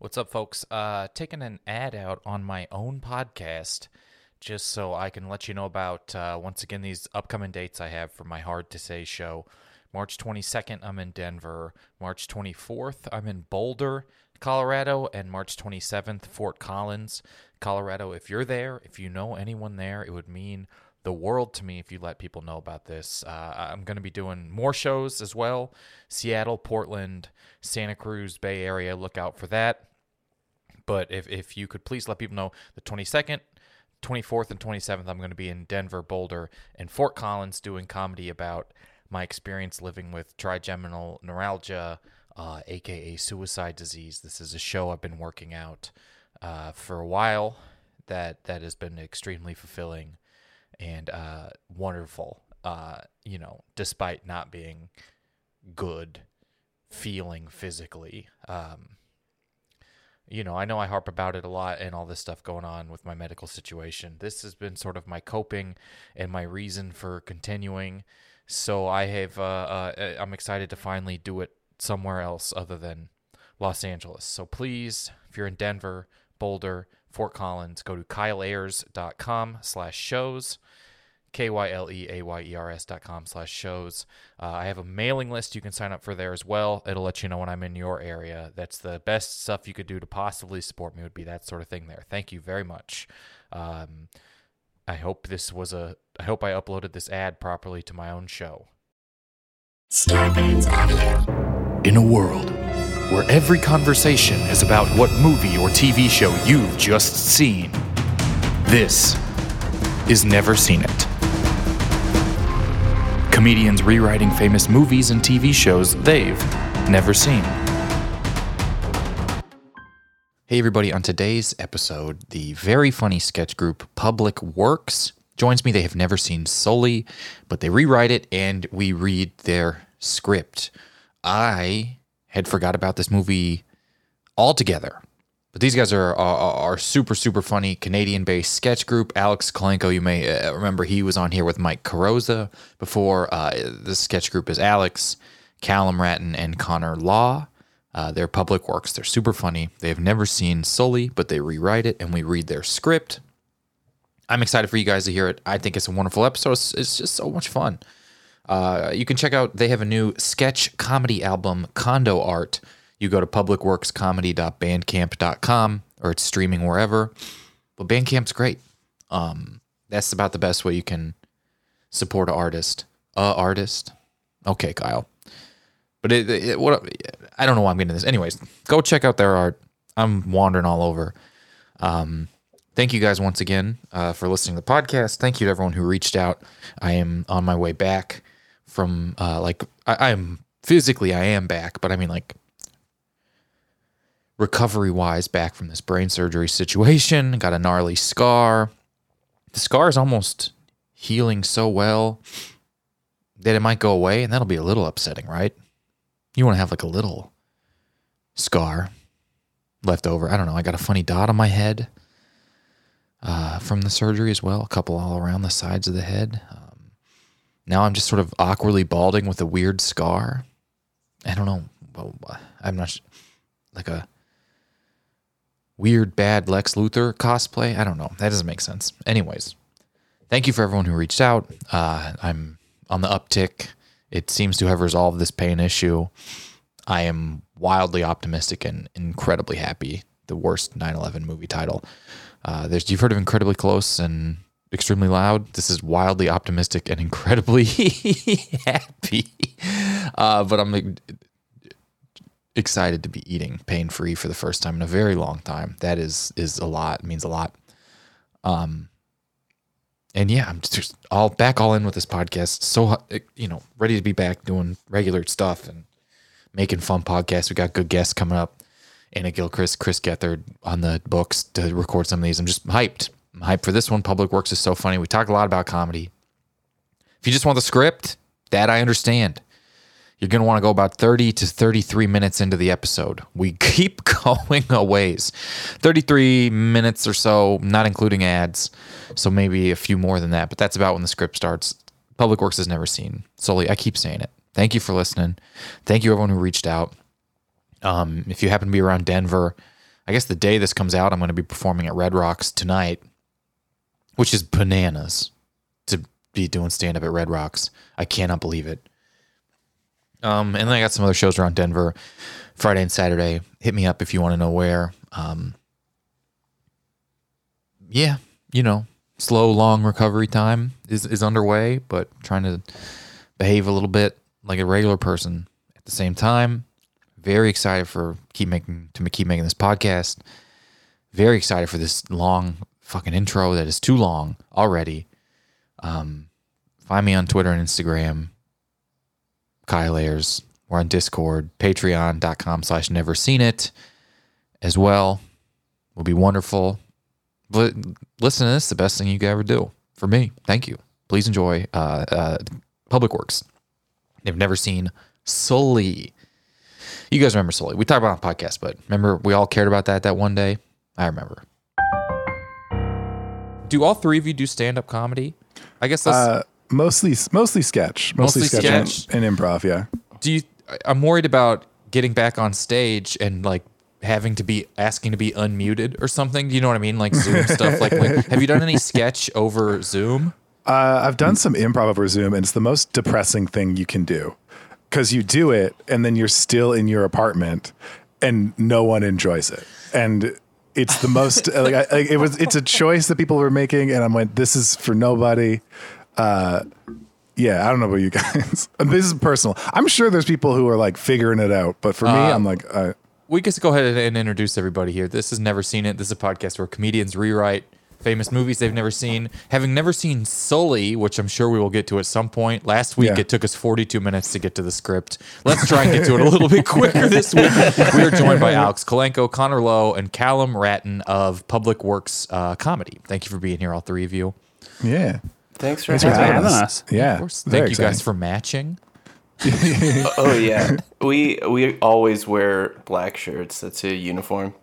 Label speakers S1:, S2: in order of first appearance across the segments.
S1: What's up, folks? Uh, taking an ad out on my own podcast just so I can let you know about, uh, once again, these upcoming dates I have for my Hard to Say show. March 22nd, I'm in Denver. March 24th, I'm in Boulder, Colorado. And March 27th, Fort Collins, Colorado. If you're there, if you know anyone there, it would mean the world to me if you let people know about this. Uh, I'm going to be doing more shows as well Seattle, Portland, Santa Cruz, Bay Area. Look out for that. But if, if you could please let people know the 22nd, 24th, and 27th, I'm going to be in Denver, Boulder, and Fort Collins doing comedy about my experience living with trigeminal neuralgia, uh, aka suicide disease. This is a show I've been working out uh, for a while that that has been extremely fulfilling and uh, wonderful. Uh, you know, despite not being good feeling physically. Um, you know, I know I harp about it a lot and all this stuff going on with my medical situation. This has been sort of my coping and my reason for continuing. So I have, uh, uh, I'm excited to finally do it somewhere else other than Los Angeles. So please, if you're in Denver, Boulder, Fort Collins, go to kyleayers.com slash shows K-Y-L-E-A-Y-E-R-S dot com slash shows. Uh, I have a mailing list you can sign up for there as well. It'll let you know when I'm in your area. That's the best stuff you could do to possibly support me would be that sort of thing there. Thank you very much. Um, I hope this was a, I hope I uploaded this ad properly to my own show. In a world where every conversation is about what movie or TV show you've just seen, this is Never Seen It. Comedians rewriting famous movies and TV shows they've never seen. Hey, everybody, on today's episode, the very funny sketch group Public Works joins me. They have never seen Sully, but they rewrite it and we read their script. I had forgot about this movie altogether. But these guys are are, super super funny Canadian based sketch group. Alex Kalenko, you may uh, remember he was on here with Mike Carrozza before. Uh, this sketch group is Alex, Callum Ratton, and Connor Law. Uh, they're public works. They're super funny. They have never seen Sully, but they rewrite it and we read their script. I'm excited for you guys to hear it. I think it's a wonderful episode. It's, it's just so much fun. Uh, you can check out, they have a new sketch comedy album, Condo Art you go to publicworkscomedy.bandcamp.com or it's streaming wherever. But Bandcamp's great. Um, that's about the best way you can support an artist. A artist. Okay, Kyle. But it, it, what I don't know why I'm getting this. Anyways, go check out their art. I'm wandering all over. Um, thank you guys once again uh, for listening to the podcast. Thank you to everyone who reached out. I am on my way back from uh, like I, I'm physically I am back, but I mean like recovery wise back from this brain surgery situation. Got a gnarly scar. The scar is almost healing so well that it might go away, and that'll be a little upsetting, right? You want to have like a little scar left over. I don't know. I got a funny dot on my head uh, from the surgery as well, a couple all around the sides of the head. Um, now I'm just sort of awkwardly balding with a weird scar. I don't know. Well, I'm not like a weird, bad Lex Luthor cosplay. I don't know. That doesn't make sense. Anyways, thank you for everyone who reached out. Uh, I'm on the uptick. It seems to have resolved this pain issue. I am wildly optimistic and incredibly happy. The worst 9 11 movie title. Uh, there's, you've heard of Incredibly Close and Extremely Loud. This is wildly optimistic and incredibly happy. Uh, but I'm excited to be eating pain free for the first time in a very long time. That is is a lot. Means a lot. Um, and yeah, I'm just all back all in with this podcast. So you know, ready to be back doing regular stuff and making fun podcasts. We got good guests coming up. Anna Gilchrist, Chris Gethard on the books to record some of these. I'm just hyped. I'm hyped for this one. Public Works is so funny. We talk a lot about comedy. If you just want the script, that I understand you're going to want to go about 30 to 33 minutes into the episode. We keep going a ways 33 minutes or so, not including ads. So maybe a few more than that, but that's about when the script starts. Public Works has never seen. Solely, I keep saying it. Thank you for listening. Thank you, everyone who reached out. Um, if you happen to be around Denver, I guess the day this comes out, I'm going to be performing at Red Rocks tonight, which is bananas to be doing stand up at Red Rocks. I cannot believe it. Um, and then I got some other shows around Denver, Friday and Saturday. Hit me up if you want to know where. Um, yeah, you know, slow, long recovery time is, is underway, but trying to behave a little bit like a regular person at the same time. Very excited for keep making to keep making this podcast. Very excited for this long fucking intro that is too long already. Um, find me on Twitter and Instagram. Kyle. We're on Discord, patreon.com slash never seen it as well. Will be wonderful. But listen to this, the best thing you could ever do for me. Thank you. Please enjoy uh, uh, Public Works. They've never seen Sully. You guys remember Sully? We talked about on podcast, but remember we all cared about that that one day. I remember. Do all three of you do stand up comedy? I guess that's
S2: Uh, mostly, mostly sketch, mostly,
S1: Mostly
S2: sketch,
S1: sketch.
S2: And, and improv. Yeah.
S1: do you i'm worried about getting back on stage and like having to be asking to be unmuted or something do you know what i mean like zoom stuff like, like have you done any sketch over zoom
S2: Uh, I've done some improv over Zoom, and it's the most depressing thing you can do because you do it, and then you're still in your apartment, and no one enjoys it, and it's the most like, I, like it was. It's a choice that people were making, and I'm like, this is for nobody. Uh, yeah, I don't know about you guys. this is personal. I'm sure there's people who are like figuring it out, but for me, I'm like, uh,
S1: we just go ahead and introduce everybody here. This has never seen it. This is a podcast where comedians rewrite famous movies they've never seen. Having never seen sully which i'm sure we will get to at some point last week
S2: Yeah.
S1: it took us 42 minutes to get to the script. Let's try and get to it a little bit quicker this week. We are joined by alex kalenko connor lowe and callum ratton of public works uh, comedy. Thank you for being here all three of you.
S2: Yeah,
S3: Thanks for
S2: Thanks for
S3: having
S2: having
S3: us.
S2: us. Yeah,
S1: of course
S2: very
S1: thank you guys for matching
S3: Oh yeah, we we always wear black shirts. That's a uniform.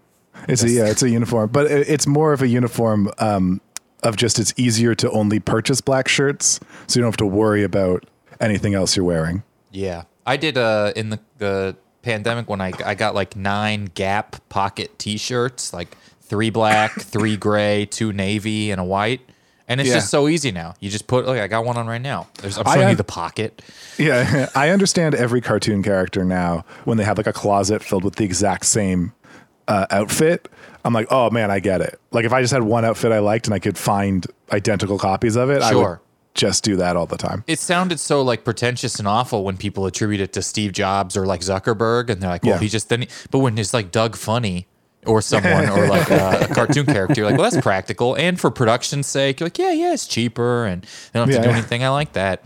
S2: It's a, yeah, it's a uniform, but it- it's more of a uniform um, of just it's easier to only purchase black shirts, so you don't have to worry about anything else you're wearing.
S1: Yeah, I did. Uh, in the the pandemic when I I got like nine Gap pocket T-shirts, like three black, three gray, two navy, and a white. And it's
S2: Yeah.
S1: just so easy now. You just put. Look, I got one on right now. There's, I'm
S2: I
S1: showing you the pocket.
S2: Yeah, I understand every cartoon character now when they have like a closet filled with the exact same uh, outfit. I'm like, oh man, I get it. Like if I just had one outfit I liked and I could find identical copies of it, I would
S1: Sure.
S2: just do that all the time.
S1: It sounded so like pretentious and awful when people attribute it to Steve Jobs or like Zuckerberg, and they're like, "Well,
S2: Yeah.
S1: he just then." But when it's like Doug Funnie or someone or like a, a cartoon character, you're like, "Well, that's practical." And for production's sake, you're like, "Yeah, yeah, it's cheaper, and they don't have to do
S2: yeah.
S1: anything." I like that.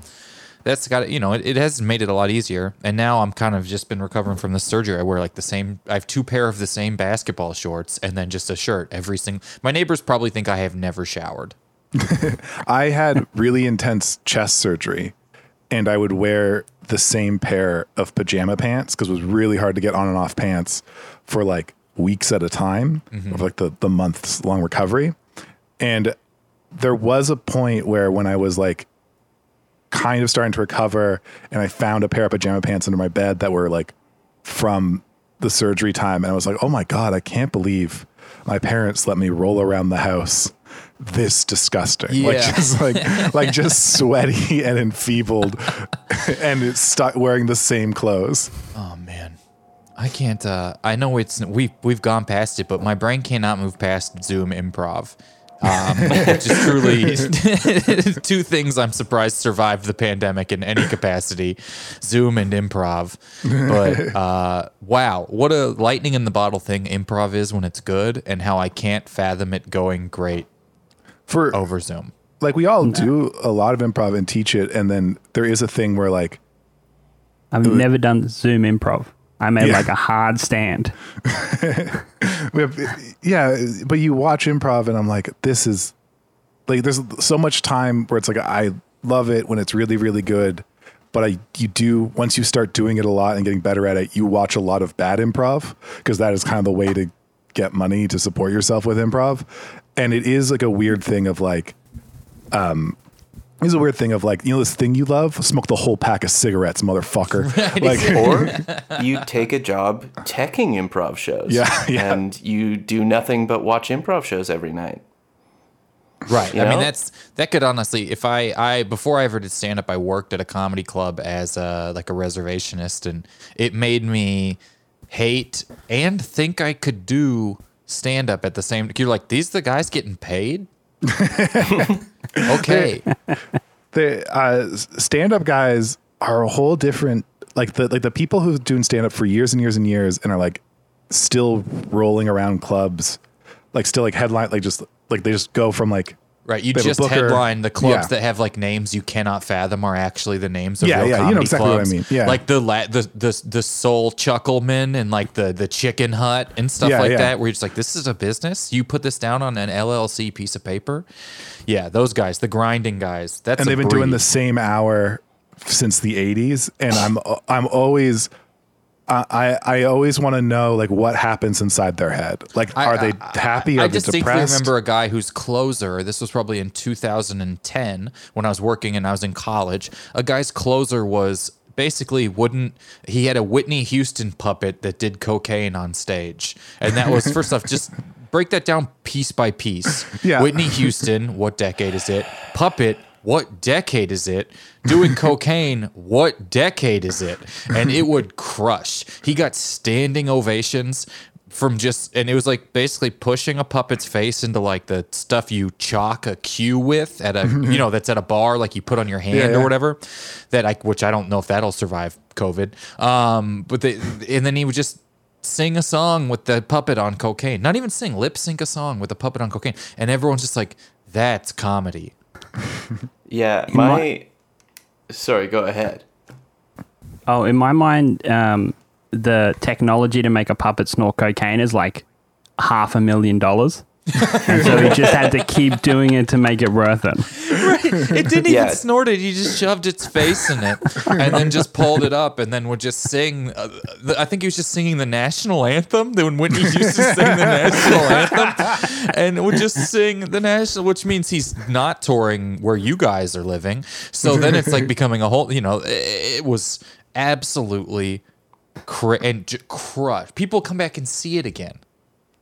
S1: That's got you know, it, it has made it a lot easier. And now I'm kind of just been recovering from the surgery. I wear like the same. I have two pair of the same basketball shorts and then just a shirt every single. My neighbors probably think I have never showered.
S2: I had really intense chest surgery and I would wear the same pair of pajama pants because it was really hard to get on and off pants for like weeks at a time of like the, the months long recovery. And there was a point where when I was like kind of starting to recover and I found a pair of pajama pants under my bed that were like from the surgery time and I was like, "Oh my god, I can't believe my parents let me roll around the house this disgusting." Like just like like just sweaty and enfeebled and it's stuck wearing the same clothes.
S1: Oh man, I can't. Uh, I know it's we we've gone past it, but my brain cannot move past Zoom improv. Um, is truly, two things I'm surprised survived the pandemic in any capacity: Zoom and improv. But uh, wow, what a lightning in the bottle thing improv is when it's good, and how I can't fathom it going great
S2: For
S1: over Zoom.
S2: like we all do a lot of improv and teach it and then there is a thing where like
S4: I've never done Zoom improv. I made
S2: Yeah.
S4: like a hard stand.
S2: have, yeah, but you watch improv and I'm like, this is like there's so much time where it's like I love it when it's really really good, but I you do once you start doing it a lot and getting better at it, you watch a lot of bad improv because that is kind of the way to get money to support yourself with improv, and it is like a weird thing of like, um, It's a weird thing of like, you know, this thing you love, smoke the whole pack of cigarettes, motherfucker. Like,
S3: or you take a job teching improv shows.
S2: Yeah, yeah.
S3: And you do nothing but watch improv shows every night.
S1: Right.
S3: You
S1: I mean, that's that could honestly, if I, I before I ever did stand up, I worked at a comedy club as a like a reservationist, and it made me hate and think I could do stand up at the same. You're like, these the guys getting paid? okay.
S2: the uh, stand-up guys are a whole different like the like the people who've doing stand-up for years and years and years and are like still rolling around clubs like still like headline like just like they just go from like
S1: Right, you
S2: They have a
S1: just headline the clubs
S2: Yeah.
S1: that have like names you cannot fathom are actually the names of
S2: Yeah,
S1: real
S2: yeah, you know
S1: comedy
S2: exactly what I
S1: clubs.
S2: mean, yeah.
S1: like the la- the the the Soul Chuckleman and like the the Chicken Hut and stuff
S2: Yeah,
S1: like
S2: yeah.
S1: that. Where you're just like, this is a business. You put this down on an LLC piece of paper. Yeah, those guys, the grinding guys. That's
S2: and they've been doing the same hour since the 80s and i'm i'm always I, I I always want to know like what happens inside their head. Like,
S1: I-
S2: are they
S1: I-
S2: happy?
S1: I
S2: Are they
S1: distinctly remember a guy whose closer. This was probably in 2010 when I was working and I was in college. A guy's closer was basically wouldn't. He had a Whitney Houston puppet that did cocaine on stage, and that was first off just. Break that down piece by piece.
S2: Yeah.
S1: Whitney Houston, what decade is it? Puppet, what decade is it? Doing cocaine, what decade is it? And it would crush. He got standing ovations from just, and it was like basically pushing a puppet's face into like the stuff you chalk a cue with at a, you know, that's at a bar, like you put on your hand
S2: Yeah,
S1: or whatever. That I, which I don't know if that'll survive COVID. Um, but they, and then he would just sing a song with the puppet on cocaine. Not even sing, lip sync a song with the puppet on cocaine. And everyone's just like, that's comedy.
S3: Yeah, my.
S4: my-
S3: Sorry, go ahead.
S4: Oh, in my mind, um, the technology to make a puppet snort cocaine is like half a million dollars. and so he just had to keep doing it to make it worth it.
S1: It didn't
S3: Yeah.
S1: even snort it. He just shoved its face in it and then just pulled it up and then would just sing. Uh, the, I think he was just singing the national anthem. When Whitney used to sing the national anthem and would just sing the national, which means he's not touring where you guys are living. So then it's like becoming a whole, you know, it, it was absolutely cra- and j- crush. People come back and see it again.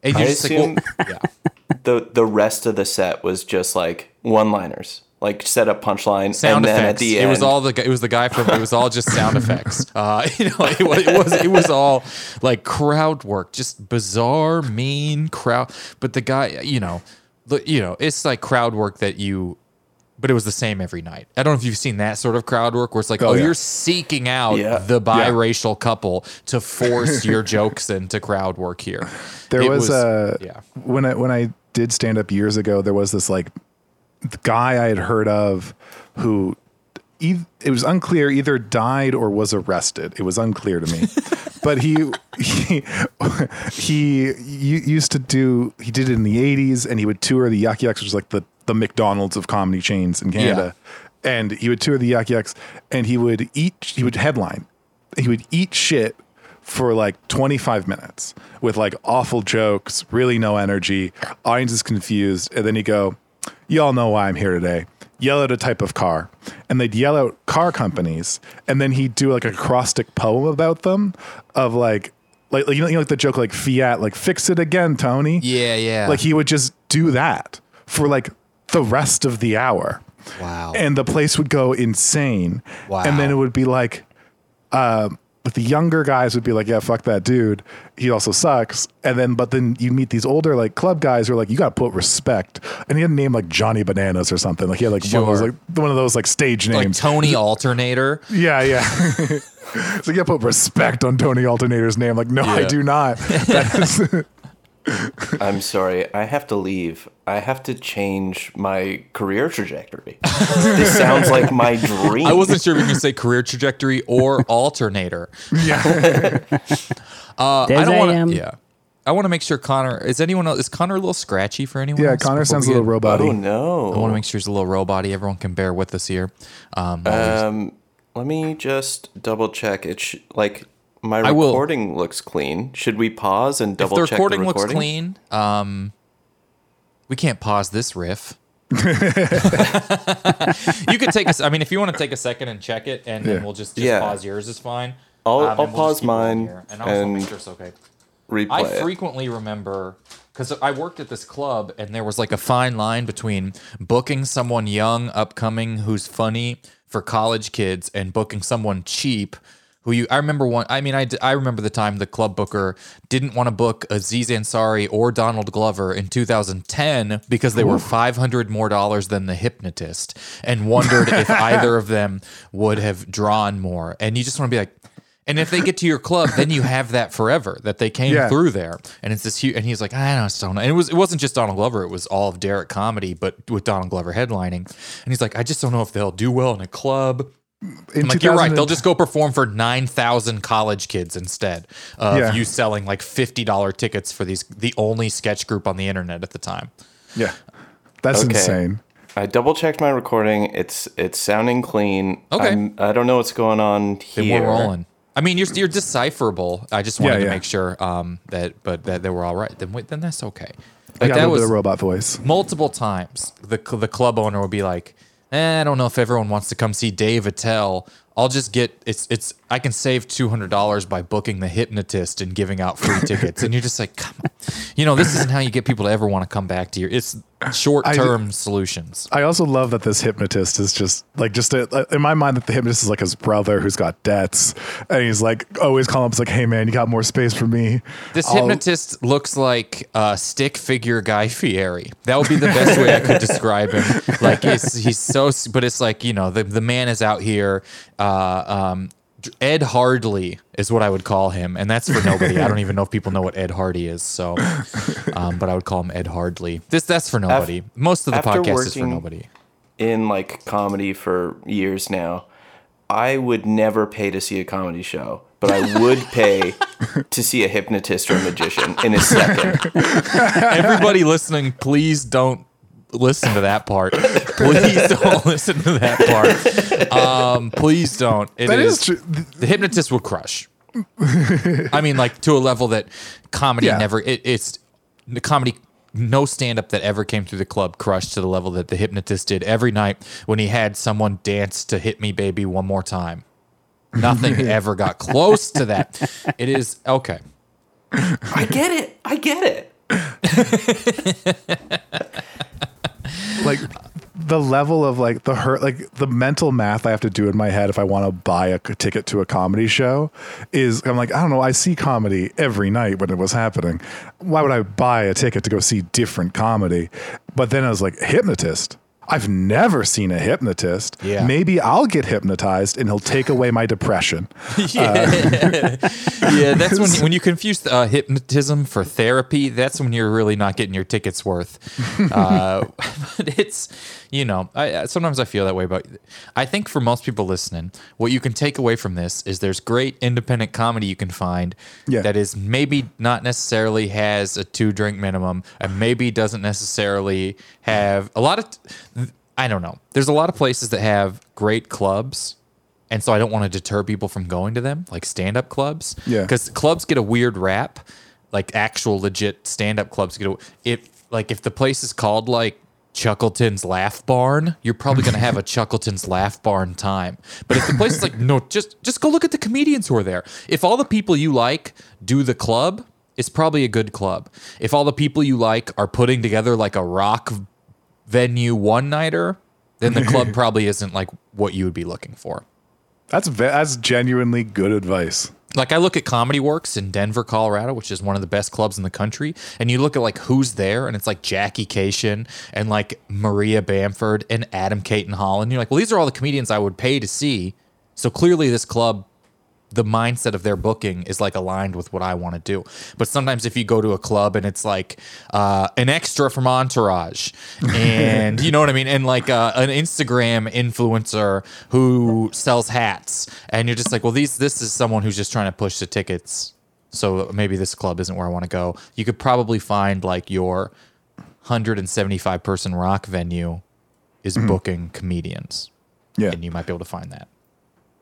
S1: And
S3: I
S1: you're just like, well,
S3: assume-
S1: yeah.
S3: the The rest of the set was just like one liners, like set up punchline,
S1: sound
S3: and then
S1: effects.
S3: at the
S1: it
S3: end,
S1: was all the gu- it was the guy from it was all just sound effects. Uh, you know, it was, it was it was all like crowd work, just bizarre, mean crowd. But the guy, you know, the, you know, it's like crowd work that you. But it was the same every night. I don't know if you've seen that sort of crowd work where it's like, oh,
S2: Oh, yeah.
S1: you're seeking out
S3: Yeah.
S1: the biracial couple to force your jokes into crowd work here.
S2: There
S1: It
S2: was, a
S1: yeah.
S2: when I when I did stand up years ago, there was this like guy I had heard of who it was unclear either died or was arrested. It was unclear to me, but he he he used to do he did it in the '80s and he would tour the Yuk Yuks, which is like the the McDonald's of comedy chains in Canada. And he would tour the Yuk Yuks and he would eat he would headline he would eat shit for like 25 minutes with like awful jokes, really no energy. Audience is confused. And then he'd go, Y'all know why I'm here today. Yell out a type of car. And they'd yell out car companies. And then he'd do like a acrostic poem about them of like, like, like you, know, you know, like the joke, like Fiat, like fix it again, Tony.
S1: Yeah, yeah.
S2: Like he would just do that for like the rest of the hour
S1: wow.
S2: and the place would go insane. Wow. And then it would be like, uh, but the younger guys would be like, yeah, fuck that dude. He also sucks. And then, but then you meet these older like club guys who are like, you got to put respect. And he had a name like Johnny Bananas or something. Like he had like one of those like one of those like stage names. like.
S1: Tony Alternator.
S2: yeah, yeah. so you got to put respect on Tony Alternator's name. Like, no, I do not. That is,
S3: I'm sorry, I have to leave. I have to change my career trajectory. this sounds like my dream.
S1: I wasn't sure if you could say career trajectory or alternator.
S2: yeah.
S1: Uh, I don't want to. yeah, I want to make sure Connor is anyone else. Is Connor a little scratchy for anyone?
S2: Yeah.
S1: else
S2: Connor
S1: before
S2: sounds a little
S1: get-
S2: robot
S3: Oh no.
S1: I want to make sure he's a little roboty. Everyone can bear with us here. Um,
S3: Um, let me just double check. It's sh- like my
S1: I will-
S3: recording looks clean. Should we pause and
S1: if
S3: double
S1: the
S3: check the
S1: recording
S3: the
S1: looks clean, um, we can't pause this riff. you could take us. I mean, if you want to take a second and check it, and then
S2: Yeah.
S1: we'll just, just
S3: Yeah.
S1: pause yours is fine.
S3: I'll-
S1: Um,
S3: I'll
S1: and we'll just
S3: pause
S1: keep rolling
S3: mine
S1: here, and I'll also make sure it's okay.
S3: Replay
S1: I
S3: it.
S1: frequently remember because I worked at this club and there was like a fine line between booking someone young, upcoming, who's funny for college kids and booking someone cheap. Who you? I remember one. I mean, I, I remember the time the club booker didn't want to book Aziz Ansari or Donald Glover in 2010 because they were 500 more dollars than the hypnotist, and wondered if either of them would have drawn more. And you just want to be like, and if they get to your club, then you have that forever that they came
S2: Yeah.
S1: through there, and it's this huge. And he's like, I don't know, and it was it wasn't just Donald Glover; it was all of Derrick comedy, but with Donald Glover headlining. And he's like, I just don't know if they'll do well in a club.
S2: In
S1: like, you're right. They'll just go perform for nine thousand college kids instead of
S2: Yeah.
S1: you selling like fifty dollar tickets for these the only sketch group on the internet at the time.
S2: Yeah. That's
S3: Okay.
S2: insane.
S3: I double checked my recording. It's it's sounding clean.
S1: Okay.
S3: I'm, I don't know what's going on
S1: Then
S3: here.
S1: we're rolling. I mean, you're you're decipherable. I just wanted
S2: Yeah,
S1: to make sure um, that, but that they were all right. Then wait, then that's okay. Like
S2: got a
S1: that was
S2: a robot voice.
S1: multiple times the the club owner would be like eh, i don't know if everyone wants to come see dave attell. I'll just get it's it's i can save $200 by booking the hypnotist and giving out free tickets. And you're just like come on. You know this isn't how you get people to ever want to come back to your it's short-term solutions
S2: I also love that this hypnotist is just like just a, in my mind that the hypnotist is like his brother who's got debts and he's like always calling him like hey man you got more space for me
S1: this
S2: I'll-
S1: hypnotist looks like uh, stick figure Guy Fieri. That would be the best way I could describe him. Like he's, he's so, but it's like you know the the man is out here. Uh, um, Ed Hardley is what I would call him, and that's for nobody. I don't even know if people know what Ed Hardy is. So, um, but I would call him Ed Hardley. This that's for nobody. Most of the
S3: after
S1: podcast is for nobody.
S3: in like comedy for years now. I would never pay to see a comedy show, but I would pay to see a hypnotist or a magician in a second.
S1: Everybody listening, please don't listen to that part. Please don't listen to that part. Um, please don't. It
S2: that is
S1: is
S2: true
S1: the hypnotist will crush. I mean, like to a level that comedy
S2: Yeah.
S1: never. It, it's the comedy. No stand up that ever came through the club crushed to the level that the hypnotist did every night when he had someone dance to "Hit Me, Baby, One More Time." Nothing ever got close to that. It is okay.
S3: I get it. I get it.
S2: like the level of like the hurt like the mental math i have to do in my head if i want to buy a ticket to a comedy show is i'm like i don't know i see comedy every night when it was happening. Why would i buy a ticket to go see different comedy? But then i was like hypnotist I've never seen a hypnotist.
S1: Yeah.
S2: Maybe I'll get hypnotized and he'll take away my depression.
S1: yeah, yeah. That's when when you confuse uh, hypnotism for therapy. That's when you're really not getting your tickets worth. Uh, but it's you know, I, sometimes I feel that way. But I think for most people listening, what you can take away from this is there's great independent comedy you can find
S2: Yeah.
S1: that is maybe not necessarily has a two drink minimum, and maybe doesn't necessarily have a lot of. I don't know. There's a lot of places that have great clubs and so I don't want to deter people from going to them, like stand up clubs.
S2: Yeah.
S1: Because clubs get a weird rap, like actual legit stand up clubs get a, if like if the place is called like Chuckleton's Laugh Barn, you're probably gonna have a Chuckleton's Laugh Barn time. But if the place is like no, just just go look at the comedians who are there. If all the people you like do the club, it's probably a good club. If all the people you like are putting together like a rock venue one nighter, then the club probably isn't like what you would be looking for.
S2: That's that's genuinely good advice.
S1: Like I look at Comedy Works in Denver, Colorado, which is one of the best clubs in the country, and you look at like who's there, and it's like Jackie Kashian and like Maria Bamford and Adam Cayton Holland. You're like, well, these are all the comedians I would pay to see. So clearly, this club, the mindset of their booking is like aligned with what I want to do. But sometimes if you go to a club and it's like uh, an extra from Entourage, and you know what I mean, and like uh, an Instagram influencer who sells hats, and you're just like, well, these this is someone who's just trying to push the tickets. So maybe this club isn't where I want to go. You could probably find like your 175 person rock venue is booking comedians,
S2: Yeah.
S1: and you might be able to find that.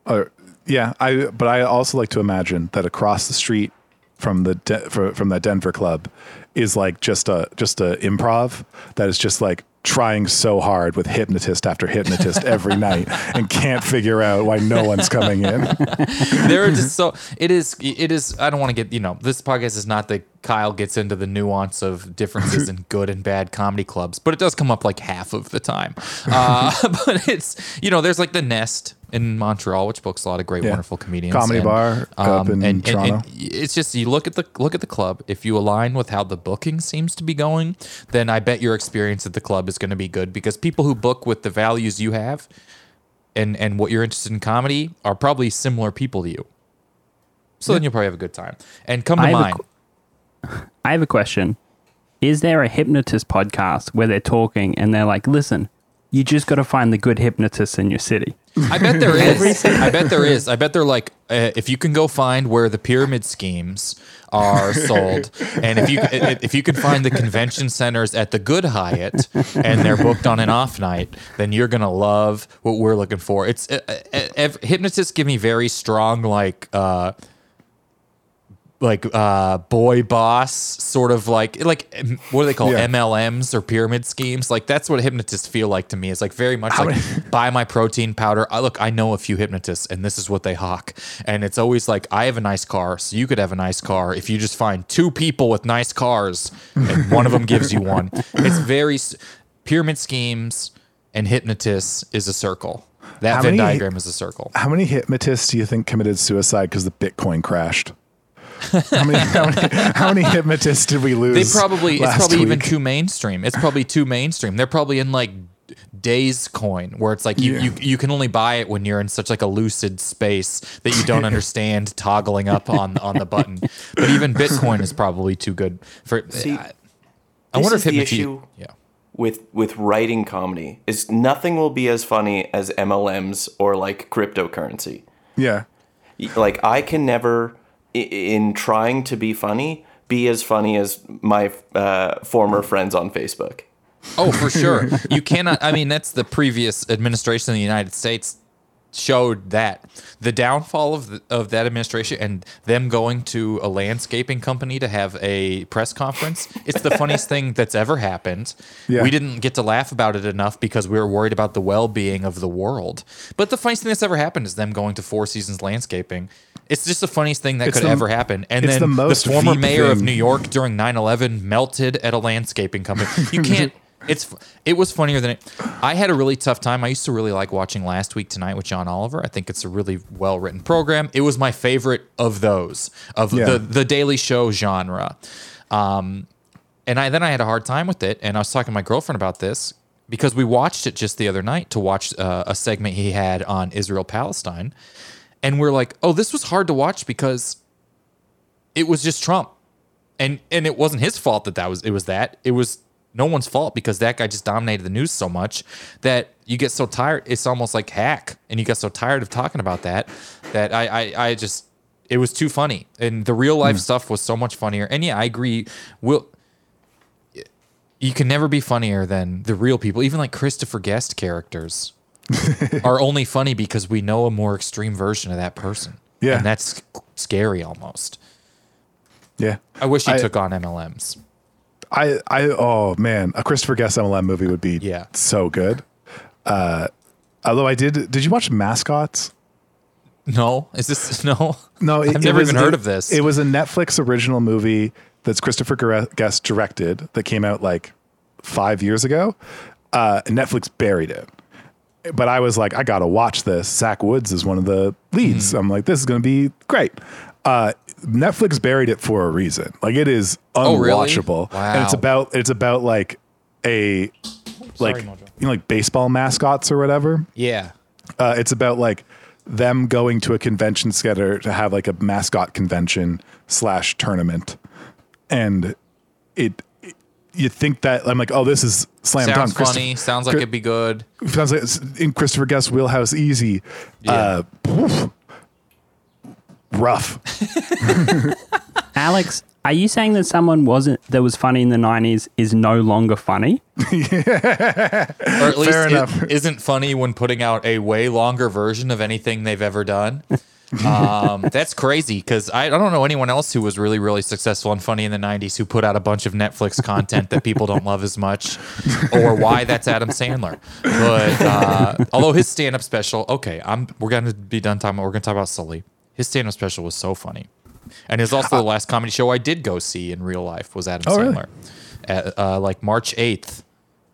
S2: Or yeah, I but I also like to imagine that across the street from the De- for, from that Denver club is like just a just a improv that is just like trying so hard with hypnotist after hypnotist every night and can't figure out why no one's coming in.
S1: there are just so it is it is i don't want to get you know this podcast is not that kyle gets into the nuance of differences in good and bad comedy clubs but it does come up like half of the time uh, but it's you know there's like the nest in montreal which books a lot of great
S2: Yeah.
S1: wonderful comedians
S2: Comedy
S1: and,
S2: bar up in
S1: and,
S2: Toronto.
S1: and it's just you look at the look at the club if you align with how the booking seems to be going then i bet your experience at the club is going to be good because people who book with the values you have and and what you're interested in comedy are probably similar people to you. So then you'll probably have a good time. And come to
S4: mind, a
S1: mine.
S4: qu- I have a question. Is there a hypnotist podcast where they're talking and they're like, listen, you just got to find the good hypnotists in your city?
S1: I bet there is. I bet there is. I bet they're like, uh, if you can go find where the pyramid schemes are sold, and if you if you can find the convention centers at the Good Hyatt, and they're booked on an off night, then you're gonna love what we're looking for. It's uh, uh, uh, hypnotists give me very strong like. Like uh boy boss sort of like like what do they call
S2: Yeah.
S1: MLMs or pyramid schemes? Like that's what hypnotists feel like to me. It's like very much like buy my protein powder. I, look I know a few hypnotists and this is what they hawk. And it's always like I have a nice car so you could have a nice car if you just find two people with nice cars and one of them gives you one. It's very pyramid schemes and hypnotists is a circle. That
S2: How
S1: Venn
S2: many-
S1: diagram is a circle.
S2: How many hypnotists do you think committed suicide because the Bitcoin crashed? How many, how many, how many hypnotists did we lose?
S1: They probably it's
S2: last
S1: probably even too mainstream. It's probably too mainstream. They're probably in like days coin where it's like you,
S2: Yeah.
S1: you you can only buy it when you're in such like a lucid space that you don't understand toggling up on on the button. But even Bitcoin is probably too good for
S3: See,
S1: I, I wonder if
S3: the issue.
S1: yeah.
S3: with with writing comedy is nothing will be as funny as MLMs or like cryptocurrency.
S2: Yeah.
S3: Like I can never, i- in trying to be funny, be as funny as my uh, former friends on Facebook.
S1: Oh, for sure. You cannot. I mean, that's the previous administration of the United States showed that the downfall of the, of that administration and them going to a landscaping company to have a press conference. It's the funniest thing that's ever happened.
S2: Yeah.
S1: We didn't get to laugh about it enough because we were worried about the well-being of the world. But the funniest thing that's ever happened is them going to Four Seasons Landscaping. It's just the funniest thing that
S2: It's
S1: could
S2: the-
S1: ever happen. And then
S2: the
S1: the, former mayor of. New York during 9/11 melted at a landscaping company. You can't. It's it was funnier than it. I had a really tough time. I used to really like watching Last Week Tonight with John Oliver. I think it's a really well written program. It was my favorite of those of
S2: Yeah.
S1: the the Daily Show genre. Um, and I then I had a hard time with it, and I was talking to my girlfriend about this because we watched it just the other night to watch uh, a segment he had on Israel Palestine, and we're like, oh, this was hard to watch because it was just Trump, and and it wasn't his fault that that was it was that it was no one's fault because that guy just dominated the news so much that you get so tired. It's almost like hack, and you get so tired of talking about that that I I, I just it was too funny, and the real life hmm. stuff was so much funnier. And yeah, I agree. Will you can never be funnier than the real people, even like Christopher Guest characters. are only funny because we know a more extreme version of that person.
S2: Yeah.
S1: And that's scary almost.
S2: Yeah.
S1: I wish he
S2: I-
S1: took on MLMs.
S2: I, I, oh man, a Christopher Guest MLM movie would be
S1: Yeah.
S2: so good. Uh, although I did, did you watch Mascots?
S1: No, is this no?
S2: No, it,
S1: I've never
S2: was-
S1: even heard
S2: it-
S1: of this.
S2: It was a Netflix original movie that's Christopher Guest directed that came out like five years ago. Uh, Netflix buried it. But I was like, I gotta watch this. Zach Woods is one of the leads.
S1: Hmm.
S2: I'm like, this is gonna be great. Uh, Netflix buried it for a reason. Like it is
S1: Oh, really?
S2: unwatchable, and it's about it's about like a like
S1: Mojo.
S2: you know like baseball mascots or whatever
S1: yeah.
S2: uh, it's about like them going to a convention center to have like a mascot convention slash tournament, and it, it- you think that I'm like, oh, this is slam
S1: Sounds
S2: dunk. Christo-
S1: funny. Sounds like it'd be good.
S2: Sounds like it's in Christopher Guest wheelhouse, easy. Uh, poof. Rough.
S4: Alex, are you saying that someone wasn't that was funny in the '90s is no longer funny?
S1: Or at least
S2: Fair
S1: it
S2: enough.
S1: isn't funny when putting out a way longer version of anything they've ever done. um, that's crazy because I, I don't know anyone else who was really, really successful and funny in the 90s who put out a bunch of Netflix content that people don't love as much or why that's Adam Sandler. But uh, although his stand up special, okay, I'm we're going to be done talking, we're going to talk about Sully. His stand up special was so funny. And it's also the last comedy show I did go see in real life was Adam
S2: Oh, really?
S1: Sandler. At, uh, like March 8th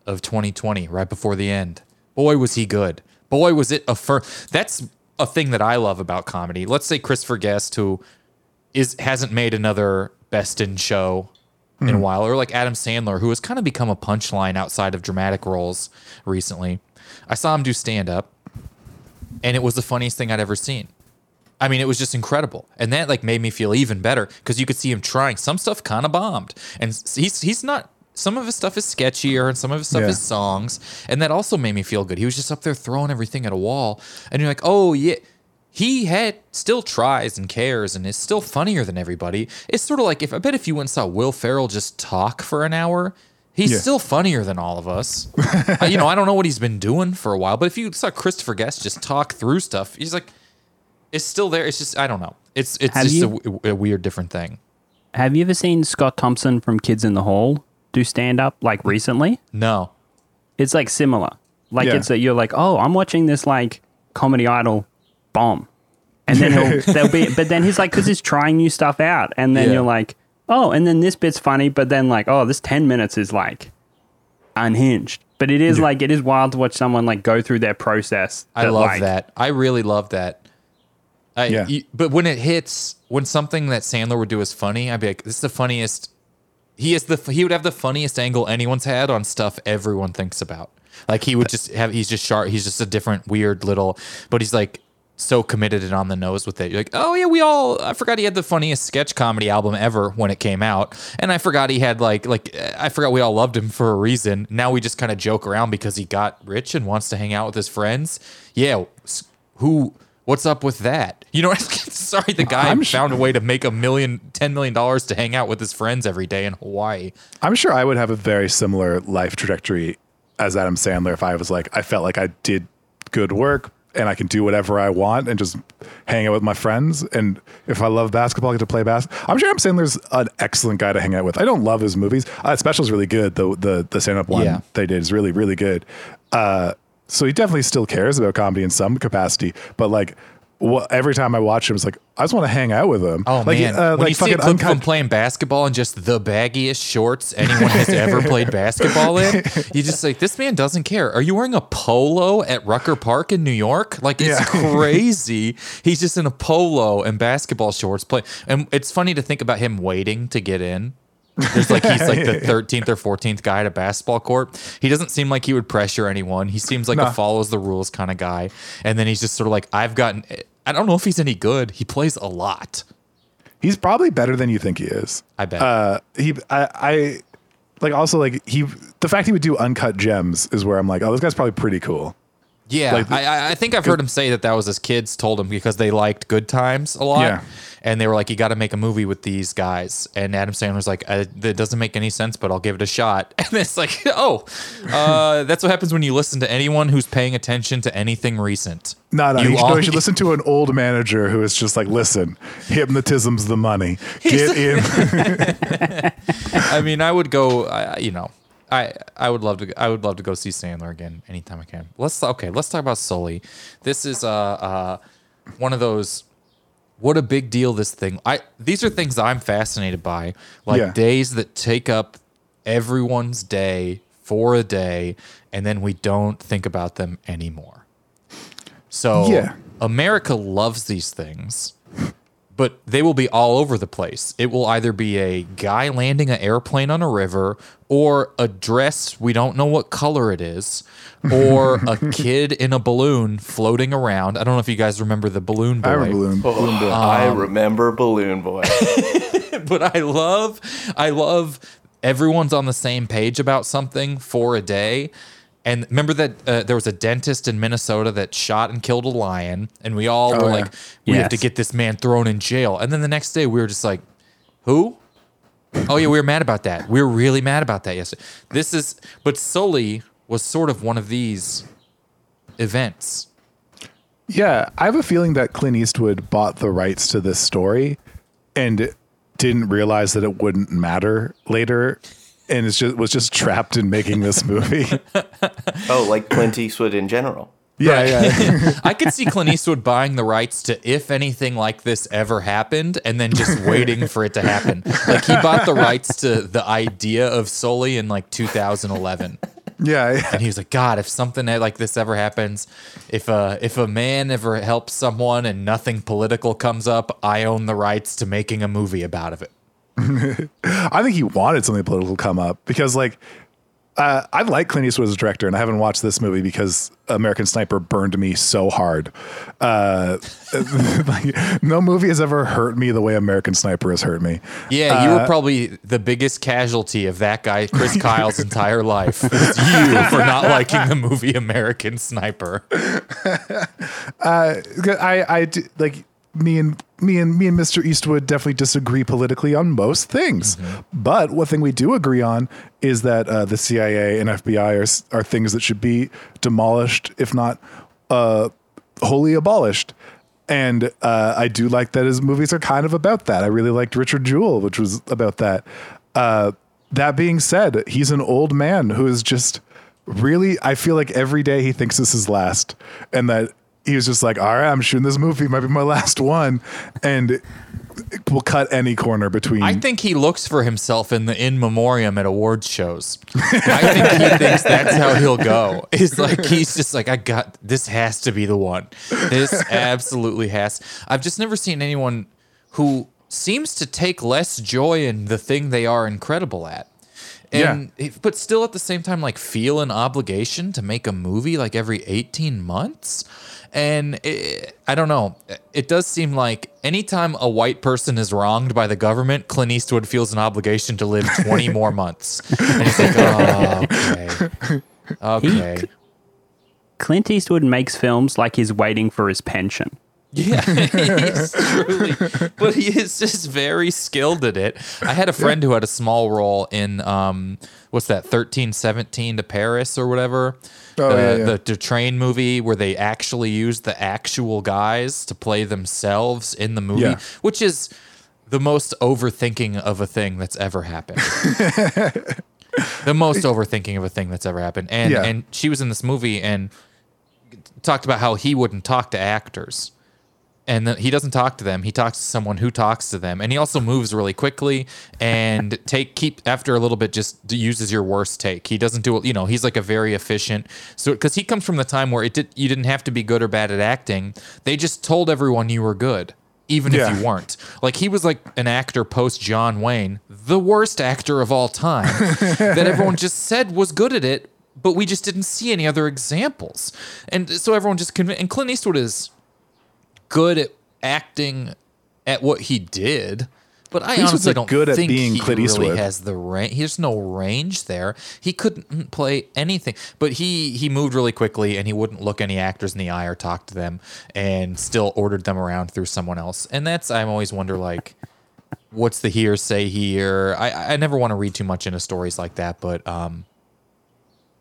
S1: of 2020, right before the end. Boy, was he good. Boy, was it a fir- That's a thing that I love about comedy. Let's say Christopher Guest, who is hasn't made another Best in Show in a while, or like Adam Sandler, who has kind of become a punchline outside of dramatic roles recently. I saw him do stand up, and it was the funniest thing I'd ever seen. I mean, it was just incredible, and that like made me feel even better because you could see him trying. Some stuff kind of bombed, and he's he's not. Some of his stuff is sketchier, and some of his stuff
S2: Yeah.
S1: is songs, and that also made me feel good. He was just up there throwing everything at a wall, and you're like, oh yeah, he had still tries and cares, and is still funnier than everybody. It's sort of like if I bet if you went and saw Will Ferrell just talk for an hour. He's
S2: Yeah.
S1: still funnier than all of us. Uh, you know, I don't know what he's been doing for a while, but if you saw Christopher Guest just talk through stuff, he's like, it's still there. It's just I don't know. It's it's
S4: Have
S1: just a,
S4: you-
S1: w- a weird different thing.
S4: Have you ever seen Scott Thompson from Kids in the Hall do stand up like recently?
S1: No.
S4: It's like similar. Like
S2: Yeah.
S4: it's that you're like, oh, I'm watching this like comedy idol bomb, and then he'll there'll be, but then he's like, because he's trying new stuff out, and then
S1: Yeah.
S4: you're like, oh, and then this bit's funny, but then like, oh, this ten minutes is like unhinged. But it is like it is wild to watch someone like go through their process.
S1: I love
S4: like,
S1: that. I really love that. I,
S2: Yeah.
S1: you- but when it hits, when something that Sandler would do is funny, I'd be like, "This is the funniest." He is the he would have the funniest angle anyone's had on stuff everyone thinks about. Like he would just have he's just sharp. He's just a different weird little, but he's like so committed and on the nose with it. You're like, oh yeah, we all. I forgot he had the funniest sketch comedy album ever when it came out, and I forgot he had like like I forgot we all loved him for a reason. Now we just kind of joke around because he got rich and wants to hang out with his friends. Yeah, who? What's up with that? You know, what I mean? sorry, the guy
S2: I'm sure-
S1: found a way to make a million, ten million dollars to hang out with his friends every day in Hawaii.
S2: I'm sure I would have a very similar life trajectory as Adam Sandler if I was like, I felt like I did good work and I can do whatever I want and just hang out with my friends. And if I love basketball, I get to play basketball. I'm sure Adam Sandler's an excellent guy to hang out with. I don't love his movies. Uh, Special's really good. The the the stand up one
S1: Yeah.
S2: they did is really really good. Uh, so he definitely still cares about comedy in some capacity, but like. Well, every time I watch him, it's like I just want to hang out with him.
S1: Oh
S2: like,
S1: man,
S2: uh,
S1: when
S2: like
S1: you see a
S2: fucking
S1: clip
S2: uncut
S1: playing basketball in just the baggiest shorts anyone has ever played basketball in, you just like this man doesn't care. Are you wearing a polo at Rucker Park in New York? Like it's
S2: Yeah.
S1: crazy. He's just in a polo and basketball shorts play, and it's funny to think about him waiting to get in. There's like he's like the 13th or 14th guy at a basketball court. He doesn't seem like he would pressure anyone. He seems like
S2: Nah.
S1: a follows the rules kind of guy. And then he's just sort of like, I've gotten. I don't know if he's any good. He plays a lot.
S2: He's probably better than you think he is.
S1: I bet.
S2: Uh, he, I, I, like also like he, the fact he would do uncut gems is where I'm like, oh, this guy's probably pretty cool.
S1: Yeah,
S2: Like the-
S1: I, I- think I've heard him say that that was his kids told him because they liked Good Times a lot.
S2: Yeah.
S1: And they were like, you got to make a movie with these guys. And Adam Sandler's like, uh, that doesn't make any sense, but I'll give it a shot. And it's like, oh, uh, that's what happens when you listen to anyone who's paying attention to anything recent.
S2: No, no,
S1: You
S2: you, should, no, you should listen to an old manager who is just like, listen, hypnotism's the money. Get in.
S1: I mean, I would go, I, you know, I I would love to I would love to go see Sandler again anytime I can. Let's okay, let's talk about Sully. This is uh uh one of those what a big deal this thing. I these are things I'm fascinated by, like
S2: Yeah.
S1: days that take up everyone's day for a day and then we don't think about them anymore. So
S2: Yeah.
S1: America loves these things but they will be all over the place. It will either be a guy landing an airplane on a river, or a dress we don't know what color it is, or a kid in a balloon floating around. I don't know if you guys remember the balloon oh, boy,
S2: I remember Balloon, Balloon Boy.
S3: I remember Balloon Boy.
S1: but I love, I love everyone's on the same page about something for a day. And remember that uh, there was a dentist in Minnesota that shot and killed a lion, and we all
S2: Oh,
S1: were
S2: yeah.
S1: like, "We have to get this man thrown in jail." And then the next day, we were just like, "Who?" Oh yeah, we were mad about that. We were really mad about that yesterday. This is, but Sully was sort of one of these events.
S2: Yeah, I have a feeling that Clint Eastwood bought the rights to this story and didn't realize that it wouldn't matter later and is just was just trapped in making this movie.
S3: Oh, like Clint Eastwood in general.
S2: yeah, yeah.
S1: I could see Clint Eastwood buying the rights to if anything like this ever happened and then just waiting for it to happen. Like he bought the rights to the idea of Sully in like 2011.
S2: Yeah, yeah.
S1: And he was like, God, if something like this ever happens, if a if a man ever helps someone and nothing political comes up, I own the rights to making a movie about of it.
S2: I think he wanted something political to come up because, like, uh, I like Clint Eastwood as a director, and I haven't watched this movie because American Sniper burned me so hard. Uh, like, no movie has ever hurt me the way American Sniper has hurt me.
S1: Yeah, you were probably the biggest casualty of that guy, Chris Kyle's entire life. It was you for not liking the movie American Sniper.
S2: I, I d- like me and me and me and Mr. Eastwood definitely disagree politically on most things. But one thing we do agree on is that uh, the CIA and FBI are are things that should be demolished, if not uh, wholly abolished. And uh, I do like that his movies are kind of about that. I really liked Richard Jewell, which was about that. Uh, that being said, he's an old man who is just really. I feel like every day he thinks this is last, and that he was just like, "All right, I'm shooting this movie. It might be my last one," and we'll cut any corner between.
S1: I think he looks for himself in the in memoriam at awards shows. I think he thinks that's how he'll go. It's like he's just like, I got this has to be the one. This absolutely has. I've just never seen anyone who seems to take less joy in the thing they are incredible at. And but still at the same time like feel an obligation to make a movie like every 18 months. And it, I don't know. It does seem like anytime a white person is wronged by the government, Clint Eastwood feels an obligation to live 20 more months. And he's like, oh, okay. Okay.
S4: Clint Eastwood makes films like he's waiting for his pension.
S1: Yeah, he's truly, but he is just very skilled at it. I had a friend who had a small role in um, what's that, thirteen seventeen to Paris or whatever.
S2: Oh,
S1: the,
S2: yeah, yeah.
S1: the the train movie where they actually used the actual guys to play themselves in the movie,
S2: Yeah.
S1: which is the most overthinking of a thing that's ever happened. the most overthinking of a thing that's ever happened. And and she was in this movie and talked about how he wouldn't talk to actors and that he doesn't talk to them. He talks to someone who talks to them, and he also moves really quickly and take keep after a little bit just uses your worst take. He doesn't do it. You know, he's like a very efficient. So because he comes from the time where it did you didn't have to be good or bad at acting. They just told everyone you were good. Even
S2: Yeah.
S1: if you weren't, like he was like an actor post John Wayne, the worst actor of all time, that everyone just said was good at it, but we just didn't see any other examples, and so everyone just convinced. And Clint Eastwood is good at acting at what he did. But I
S2: Eastwood's,
S1: honestly don't
S2: good at
S1: think
S2: being
S1: he
S2: Clint
S1: really has the range. There's no range there. He couldn't play anything. But he he moved really quickly, and he wouldn't look any actors in the eye or talk to them, and still ordered them around through someone else. And that's I'm always wonder like, what's the hearsay here? I I never want to read too much into stories like that, but um,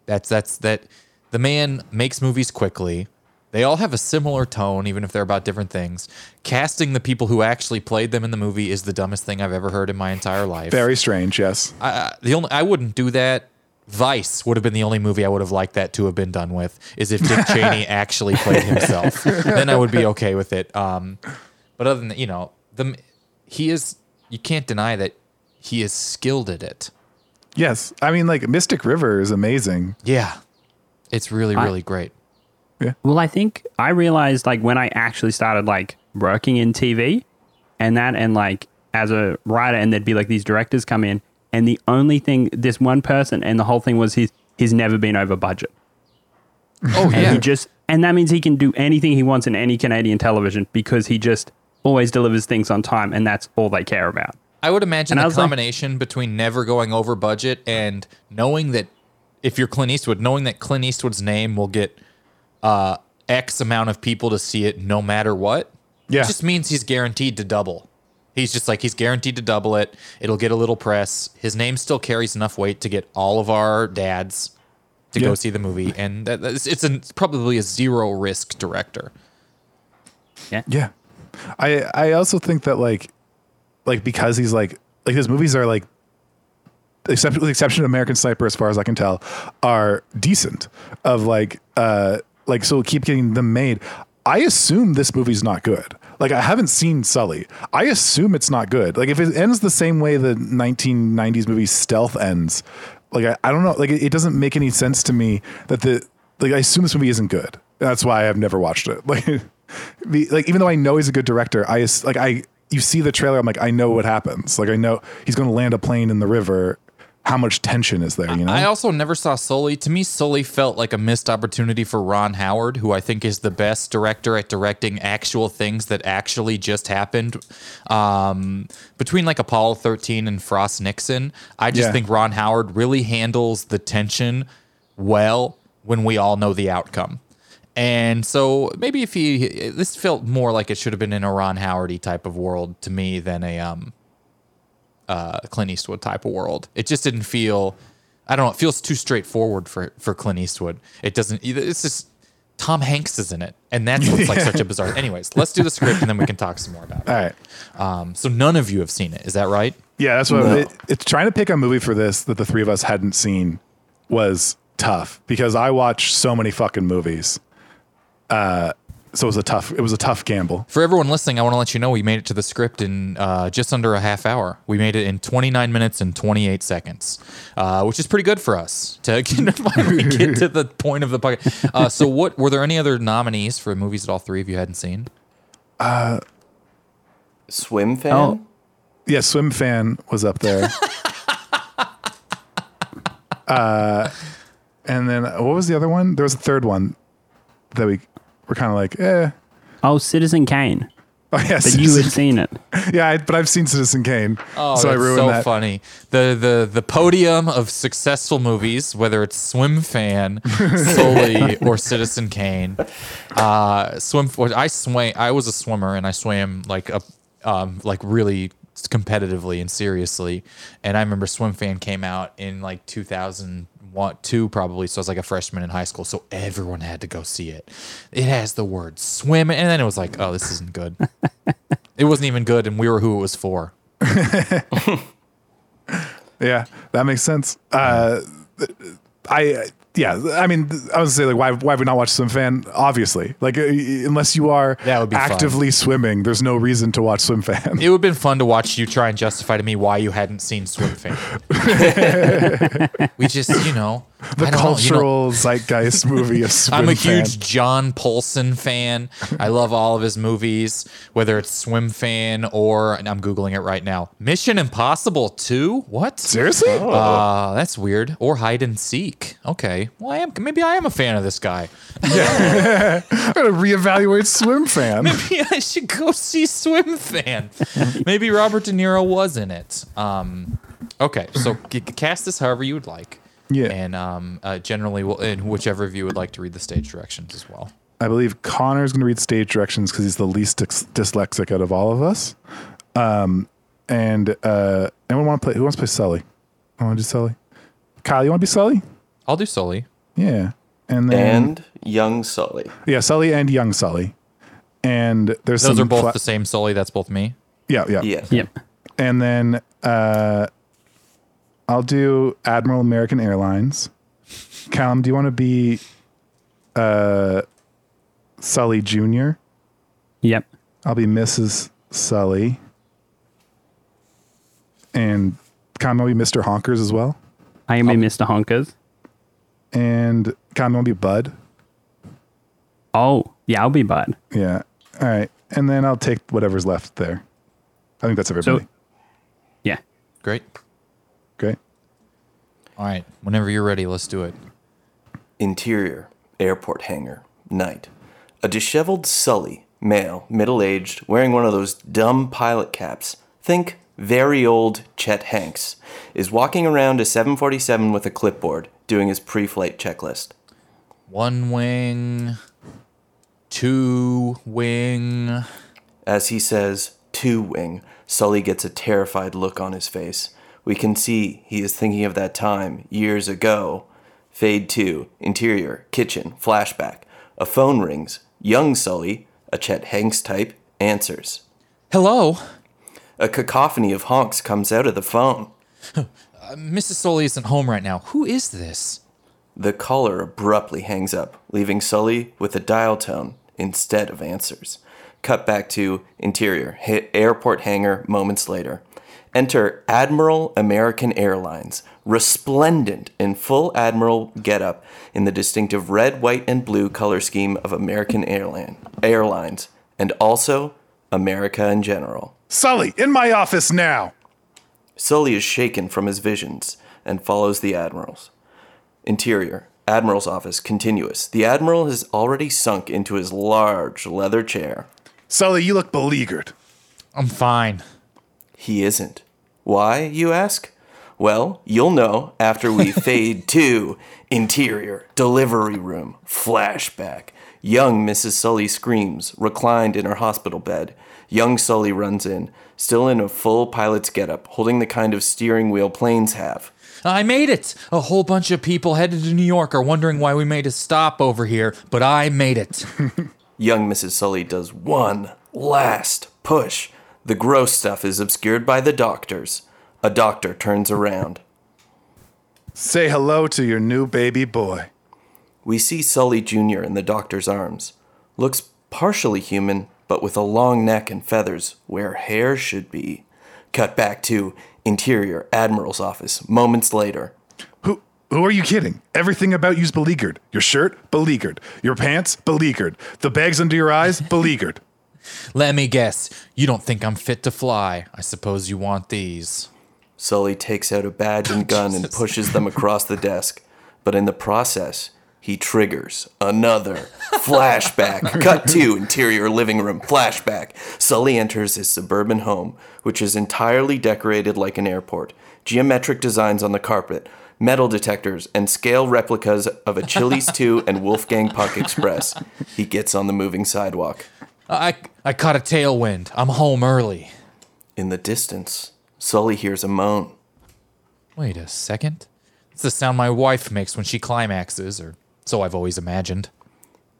S1: that's that's that. The man makes movies quickly. They all have a similar tone, even if they're about different things. Casting the people who actually played them in the movie is the dumbest thing I've ever heard in my entire life.
S2: Very strange. Yes.
S1: I, the only I wouldn't do that. Vice would have been the only movie I would have liked that to have been done with. Is if Dick Cheney actually played himself, then I would be okay with it. Um, but other than that, you know, the he is. You can't deny that he is skilled at it.
S2: Yes. I mean, like Mystic River is amazing.
S1: Yeah, it's really
S4: I-
S1: really great.
S4: Well, I think I realized like when I actually started like working in TV and that, and like as a writer, and there'd be like these directors come in, and the only thing, this one person, and the whole thing was he's he's never been over budget.
S1: Oh
S4: And
S1: yeah,
S4: he just, and that means he can do anything he wants in any Canadian television because he just always delivers things on time, and that's all they care about.
S1: I would imagine
S4: And
S1: the
S4: was like-
S1: combination between never going over budget and knowing that if you're Clint Eastwood, knowing that Clint Eastwood's name will get uh, X amount of people to see it no matter what,
S2: Yeah.
S1: it just means he's guaranteed to double. He's just like he's guaranteed to double it. It'll get a little press. His name still carries enough weight to get all of our dads to
S2: Yeah.
S1: go see the movie, and that, that's, it's, a, it's probably a zero risk director.
S2: Yeah. Yeah. I I also think that like like because he's like like his movies are like except with the exception of American Sniper as far as I can tell are decent of like uh like so keep getting them made. I assume this movie's not good. Like I haven't seen Sully. I assume it's not good. Like if it ends the same way the 1990s movie Stealth ends, like I, I don't know, like it, it doesn't make any sense to me that the like I assume this movie isn't good. That's why I've never watched it. Like the, like even though I know he's a good director, I like I you see the trailer, I'm like I know what happens. Like I know he's going to land a plane in the river. How much tension is there? You know.
S1: I also never saw Sully. To me, Sully felt like a missed opportunity for Ron Howard, who I think is the best director at directing actual things that actually just happened. Um, between like Apollo 13 and Frost Nixon, I just
S2: Yeah.
S1: think Ron Howard really handles the tension well when we all know the outcome. And so maybe if he, this felt more like it should have been in a Ron Howardy type of world to me than a um, uh, Clint Eastwood type of world. It just didn't feel. I don't know. It feels too straightforward for for Clint Eastwood. It doesn't. either. It's just Tom Hanks is in it, and that's what's like such a bizarre. Anyways, let's do the script and then we can talk some more about it.
S2: All right.
S1: Um, so none of you have seen it. Is that right?
S2: Yeah, that's what
S3: No.
S2: it, it's trying to pick a movie for this that the three of us hadn't seen was tough because I watch so many fucking movies. Uh, so it was a tough it was a tough gamble.
S1: For everyone listening, I want to let you know we made it to the script in uh, just under a half hour. We made it in 29 minutes and 28 seconds, uh, which is pretty good for us to get, finally get to the point of the podcast. Uh, so, what were there any other nominees for movies that all three of you hadn't seen?
S3: Swim fan?
S4: Oh.
S2: Yeah, Swim Fan was up there. uh, and then what was the other one? There was a third one that we were kind of like, eh.
S4: Oh, Citizen Kane.
S2: Oh yeah,
S4: But you had seen it.
S2: yeah, I, but I've seen Citizen Kane,
S1: Oh,
S2: so I
S1: that's
S2: ruined
S1: so
S2: that.
S1: funny. The the the podium of successful movies, whether it's Swim Fan, Sully, or Citizen Kane. Uh, swim. I swam. I was a swimmer, and I swam like a um like really competitively and seriously. And I remember Swim Fan came out in like 2001, to probably. So I was like a freshman in high school. So everyone had to go see it. It has the word swim, and then it was like, oh, this isn't good. it wasn't even good, and we were who it was for.
S2: Yeah, that makes sense. Uh, I yeah, I mean, I was gonna say like, why why would we not watch Swim Fan? Obviously, like uh, unless you are
S1: That would be fun.
S2: actively swimming, there's no reason to watch Swim Fan.
S1: It would have been fun to watch you try and justify to me why you hadn't seen Swim Fan. we just, you know,
S2: the
S1: don't know, you know,
S2: cultural zeitgeist movie of Swim
S1: I'm a
S2: Fan.
S1: huge John Polson fan. I love all of his movies, whether it's Swim Fan or, and I'm Googling it right now, Mission Impossible 2? What?
S2: Seriously?
S1: Uh, that's weird. Or Hide and Seek. Okay. Well, I am, maybe I am a fan of this guy.
S2: I'm gonna reevaluate Swim Fan.
S1: Maybe I should go see Swim Fan. Maybe Robert De Niro was in it. Um, okay, so cast this however you would like.
S2: Yeah.
S1: And um, uh, generally, we'll, and whichever of you would like to read the stage directions as well.
S2: I believe Connor's going to read stage directions because he's the least dys- dyslexic out of all of us. Um, and uh, anyone want to play? Who wants to play Sully? I want to do Sully. Kyle, you want to be Sully?
S1: I'll do Sully.
S2: Yeah. And then
S3: And young Sully.
S2: yeah, Sully and young Sully. And there's
S1: Those
S2: some
S1: are both
S2: fla-
S1: the same Sully. That's both me.
S2: yeah, yeah,
S3: yeah.
S4: Yep.
S2: And then uh, I'll do Admiral American Airlines. Callum, do you want to be uh, Sully Jr.?
S4: Yep.
S2: I'll be Mrs. Sully. And Callum will be Mr. Honkers as well.
S4: I can be Mr. Honkers.
S2: And Callum will be Bud.
S4: Oh, yeah, I'll be Bud.
S2: Yeah. All right. And then I'll take whatever's left there. I think that's everybody.
S4: Yeah.
S1: Great.
S2: Great.
S1: All right. Whenever you're ready, let's do it.
S3: Interior, airport hangar, night. A disheveled Sully, male, middle aged, wearing one of those dumb pilot caps. Think very old Chet Hanks, is walking around a 747 with a clipboard, doing his pre flight checklist.
S1: One wing, two wing.
S3: As he says, two wing, Sully gets a terrified look on his face. We can see he is thinking of that time, years ago. Fade to interior, kitchen, flashback. A phone rings. Young Sully, A Chet Hanks type answers.
S1: Hello?
S3: A cacophony of honks comes out of the phone.
S1: Uh, Mrs. Sully isn't home right now. Who is this?
S3: The caller abruptly hangs up, leaving Sully with a dial tone instead of answers. Cut back to interior, ha- airport hangar moments later. Enter Admiral American Airlines, resplendent in full Admiral getup in the distinctive red, white, and blue color scheme of American Airline, Airlines, and also America in general.
S2: Sully, in my office now.
S3: Sully is shaken from his visions and follows the Admiral's. Interior, Admiral's office, continuous. The Admiral has already sunk into his large leather chair.
S2: Sully, you look beleaguered.
S1: I'm fine.
S3: He isn't. Why, you ask? Well, you'll know after we fade to interior, delivery room, flashback. Young Mrs. Sully screams, reclined in her hospital bed. Young Sully runs in, still in a full pilot's getup, holding the kind of steering wheel planes have.
S1: I made it! A whole bunch of people headed to New York are wondering why we made a stop over here, but I made it.
S3: Young Mrs. Sully does one last push. The gross stuff is obscured by the doctors. A doctor turns around.
S2: Say hello to your new baby boy.
S3: We see Sully Jr. in the doctor's arms. Looks partially human, but with a long neck and feathers where hair should be. Cut back to interior admiral's office moments later.
S2: Who who are you kidding? Everything about you's beleaguered. Your shirt, beleaguered. Your pants, beleaguered. The bags under your eyes, beleaguered.
S1: Let me guess. You don't think I'm fit to fly. I suppose you want these.
S3: Sully takes out a badge and gun and pushes them across the desk, but in the process, he triggers another flashback. Cut to interior living room flashback. Sully enters his suburban home, which is entirely decorated like an airport. Geometric designs on the carpet, metal detectors, and scale replicas of a Chili's 2 and Wolfgang Puck Express. He gets on the moving sidewalk.
S1: I, I caught a tailwind. I'm home early.
S3: In the distance, Sully hears a moan.
S1: Wait a second. It's the sound my wife makes when she climaxes, or so I've always imagined.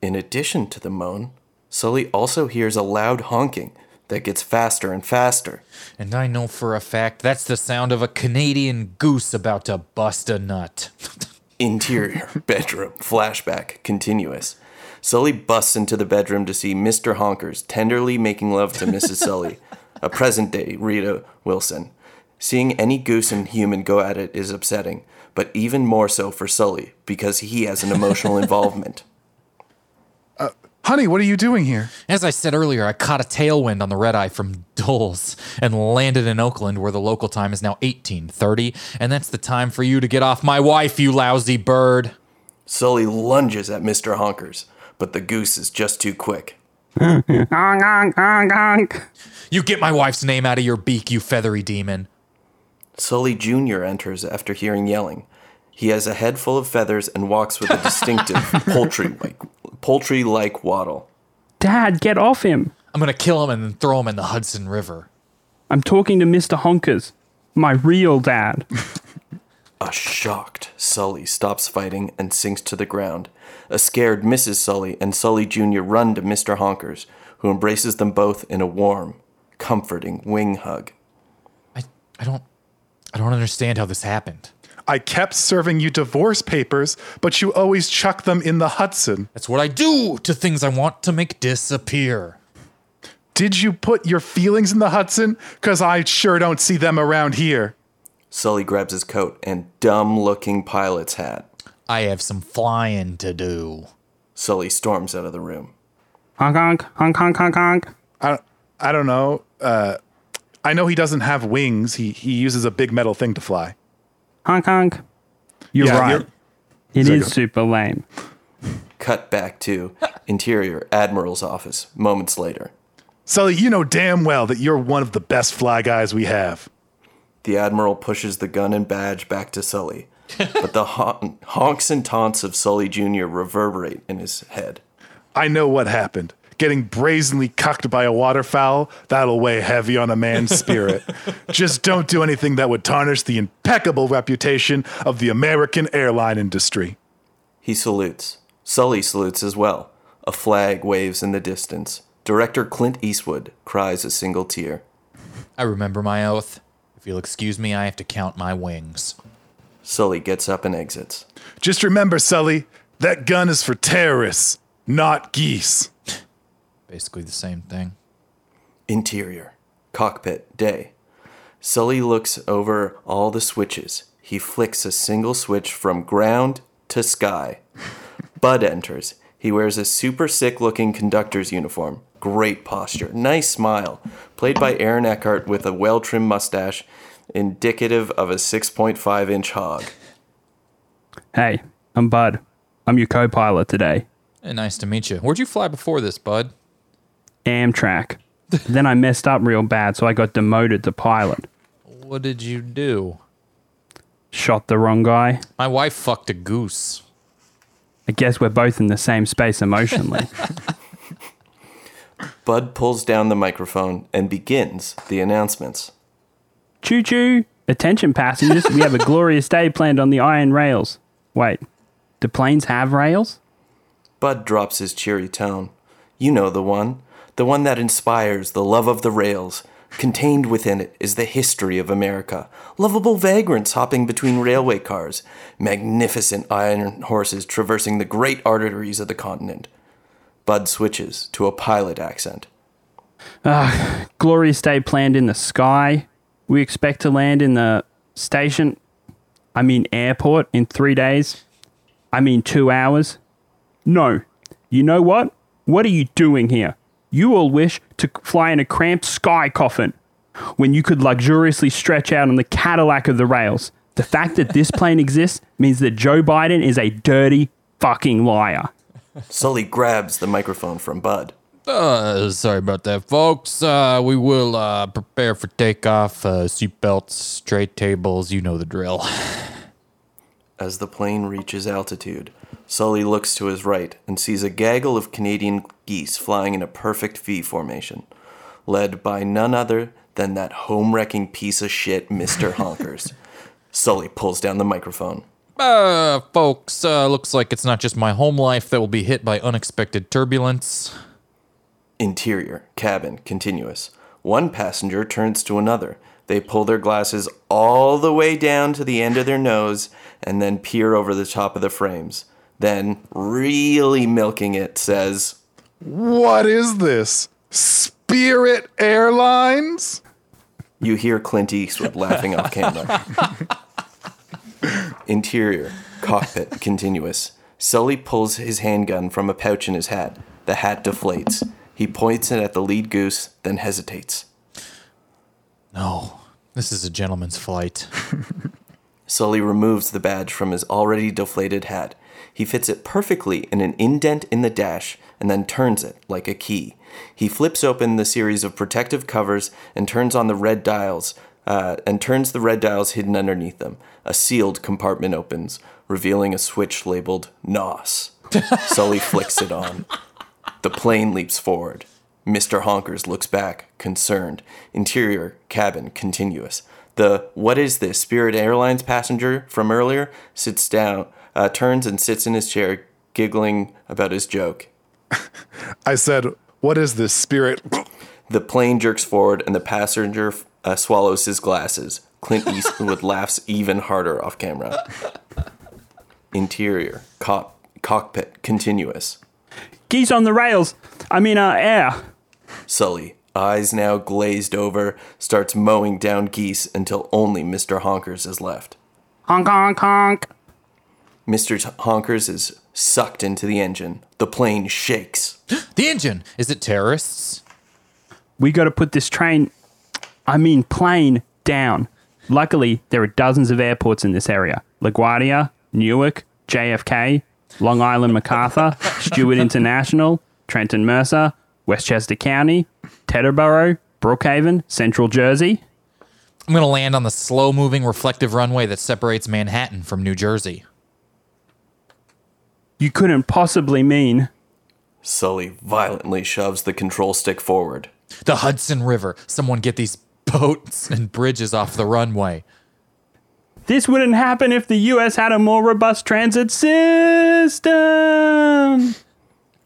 S3: In addition to the moan, Sully also hears a loud honking that gets faster and faster.
S1: And I know for a fact that's the sound of a Canadian goose about to bust a nut.
S3: Interior, bedroom, flashback, continuous. Sully busts into the bedroom to see Mr. Honkers tenderly making love to Mrs. Sully, a present day Rita Wilson. Seeing any goose and human go at it is upsetting, but even more so for Sully because he has an emotional involvement.
S2: Uh, honey, what are you doing here?
S1: As I said earlier, I caught a tailwind on the red eye from Dulles and landed in Oakland where the local time is now 1830, and that's the time for you to get off my wife, you lousy bird.
S3: Sully lunges at Mr. Honkers, but the goose is just too quick.
S4: Honk, honk, honk, honk.
S1: You get my wife's name out of your beak, you feathery demon.
S3: Sully Jr. enters after hearing yelling. He has a head full of feathers and walks with a distinctive poultry like poultry like waddle.
S4: Dad, get off him.
S1: I'm gonna kill him and then throw him in the Hudson River.
S4: I'm talking to Mr. Honkers, my real dad.
S3: A shocked Sully stops fighting and sinks to the ground. A scared Mrs. Sully and Sully Jr. run to Mr. Honkers, who embraces them both in a warm, comforting wing hug.
S1: I, I don't I don't understand how this happened.
S2: I kept serving you divorce papers, but you always chuck them in the Hudson.
S1: That's what I do to things I want to make disappear.
S2: Did you put your feelings in the Hudson? Because I sure don't see them around here.
S3: Sully grabs his coat and dumb looking pilot's hat.
S1: I have some flying to do.
S3: Sully storms out of the room.
S4: Honk, honk, honk, honk, honk, honk.
S2: I, I don't know. Uh, I know he doesn't have wings. He, he uses a big metal thing to fly.
S4: Honk, honk. You're
S2: Yeah,
S4: right.
S2: you're-
S4: It
S2: Sorry,
S4: is super lame.
S3: Cut back to interior admiral's office moments later.
S2: Sully, you know damn well that you're one of the best fly guys we have.
S3: The admiral pushes the gun and badge back to Sully, but the hon- honks and taunts of Sully Jr. reverberate in his head.
S2: I know what happened. Getting brazenly cucked by a waterfowl, that'll weigh heavy on a man's spirit. Just don't do anything that would tarnish the impeccable reputation of the American airline industry.
S3: He salutes. Sully salutes as well. A flag waves in the distance. Director Clint Eastwood cries a single tear.
S1: I remember my oath. If you'll excuse me, I have to count my wings.
S3: Sully gets up and exits.
S2: Just remember, Sully, that gun is for terrorists, not geese.
S1: Basically the same thing.
S3: Interior. Cockpit. Day. Sully looks over all the switches. He flicks a single switch from ground to sky. Bud enters. He wears a super sick looking conductor's uniform. Great posture. Nice smile. Played by Aaron Eckhart with a well trimmed mustache, indicative of a 6.5 inch hog.
S4: Hey, I'm Bud. I'm your co pilot today.
S1: Hey, nice to meet you. Where'd you fly before this, bud?
S4: Amtrak. then I messed up real bad, so I got demoted to pilot.
S1: What did you do?
S4: Shot the wrong guy.
S1: My wife fucked a goose.
S4: I guess we're both in the same space emotionally.
S3: Bud pulls down the microphone and begins the announcements.
S4: choo choo! Attention passengers, we have a glorious day planned on the iron rails. Wait, do planes have rails?
S3: Bud drops his cheery tone. You know the one. The one that inspires the love of the rails. Contained within it is the history of America. Lovable vagrants hopping between railway cars. Magnificent iron horses traversing the great arteries of the continent. Bud switches to a pilot accent.
S4: Ah, Glorious day planned in the sky. We expect to land in the station, I mean airport, in three days. I mean two hours. No. You know what? What are you doing here? You all wish to fly in a cramped sky coffin when you could luxuriously stretch out on the Cadillac of the rails. The fact that this plane exists means that Joe Biden is a dirty fucking liar.
S3: Sully grabs the microphone from Bud.
S1: Uh, sorry about that, folks. Uh, we will uh, prepare for takeoff. Uh, seatbelts, straight tables, you know the drill.
S3: As the plane reaches altitude, Sully looks to his right and sees a gaggle of Canadian geese flying in a perfect V formation, led by none other than that home wrecking piece of shit, Mr. Honkers. Sully pulls down the microphone.
S1: Uh, folks, uh, looks like it's not just my home life that will be hit by unexpected turbulence.
S3: Interior, cabin, continuous. One passenger turns to another. They pull their glasses all the way down to the end of their nose and then peer over the top of the frames. Then, really milking it, says,
S2: What is this? Spirit Airlines?
S3: You hear Clint Eastwood laughing off camera. Interior, cockpit, continuous. Sully pulls his handgun from a pouch in his hat. The hat deflates. He points it at the lead goose, then hesitates.
S1: No, this is a gentleman's flight.
S3: Sully removes the badge from his already deflated hat. He fits it perfectly in an indent in the dash and then turns it like a key. He flips open the series of protective covers and turns on the red dials, uh, and turns the red dials hidden underneath them. A sealed compartment opens, revealing a switch labeled NOS. Sully flicks it on. The plane leaps forward. Mr. Honkers looks back, concerned. Interior, cabin, continuous. The what is this Spirit Airlines passenger from earlier sits down, uh, turns and sits in his chair, giggling about his joke.
S2: I said, What is this spirit?
S3: The plane jerks forward and the passenger uh, swallows his glasses. Clint Eastwood laughs even harder off camera. Interior, cock, cockpit, continuous.
S4: Geese on the rails. I mean, uh, air.
S3: Sully, eyes now glazed over, starts mowing down geese until only Mr. Honkers is left.
S4: Honk, honk, honk.
S3: Mr. T- Honkers is sucked into the engine. The plane shakes.
S1: the engine! Is it terrorists?
S4: we got to put this train, I mean plane, down. Luckily, there are dozens of airports in this area LaGuardia, Newark, JFK, Long Island MacArthur, Stewart International, Trenton Mercer, Westchester County, Teterboro, Brookhaven, Central Jersey.
S1: I'm gonna land on the slow moving reflective runway that separates Manhattan from New Jersey.
S4: You couldn't possibly mean.
S3: Sully violently shoves the control stick forward.
S1: The Hudson River. Someone get these boats and bridges off the runway.
S4: This wouldn't happen if the US had a more robust transit system.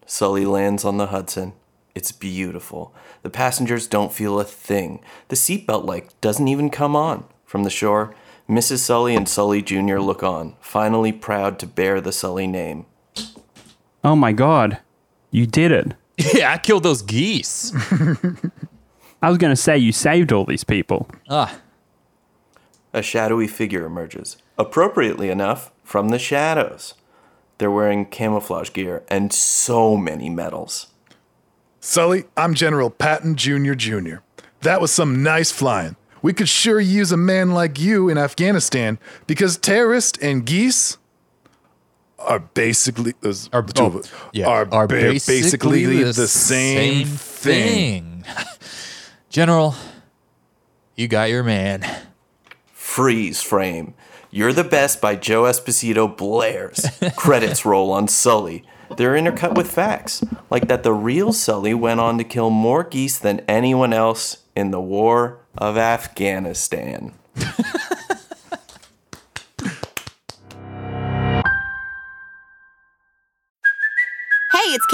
S3: Sully lands on the Hudson. It's beautiful. The passengers don't feel a thing. The seatbelt light doesn't even come on. From the shore, Mrs. Sully and Sully Jr. look on, finally proud to bear the Sully name.
S4: Oh my god, you did it!
S1: Yeah, I killed those geese.
S4: I was going to say you saved all these people.
S1: Ah,
S3: A shadowy figure emerges, appropriately enough, from the shadows. They're wearing camouflage gear and so many medals.
S2: Sully, I'm General Patton Jr. Jr. That was some nice flying. We could sure use a man like you in Afghanistan because terrorists and geese are basically those
S1: are,
S2: the of
S1: oh,
S2: us
S1: yeah,
S2: are, ba- basically, the, same, thing.
S1: thing. General, you got your man.
S3: Freeze frame. You're the Best by Joe Esposito blares. Credits roll on Sully. They're intercut with facts, like that the real Sully went on to kill more geese than anyone else in the War of Afghanistan.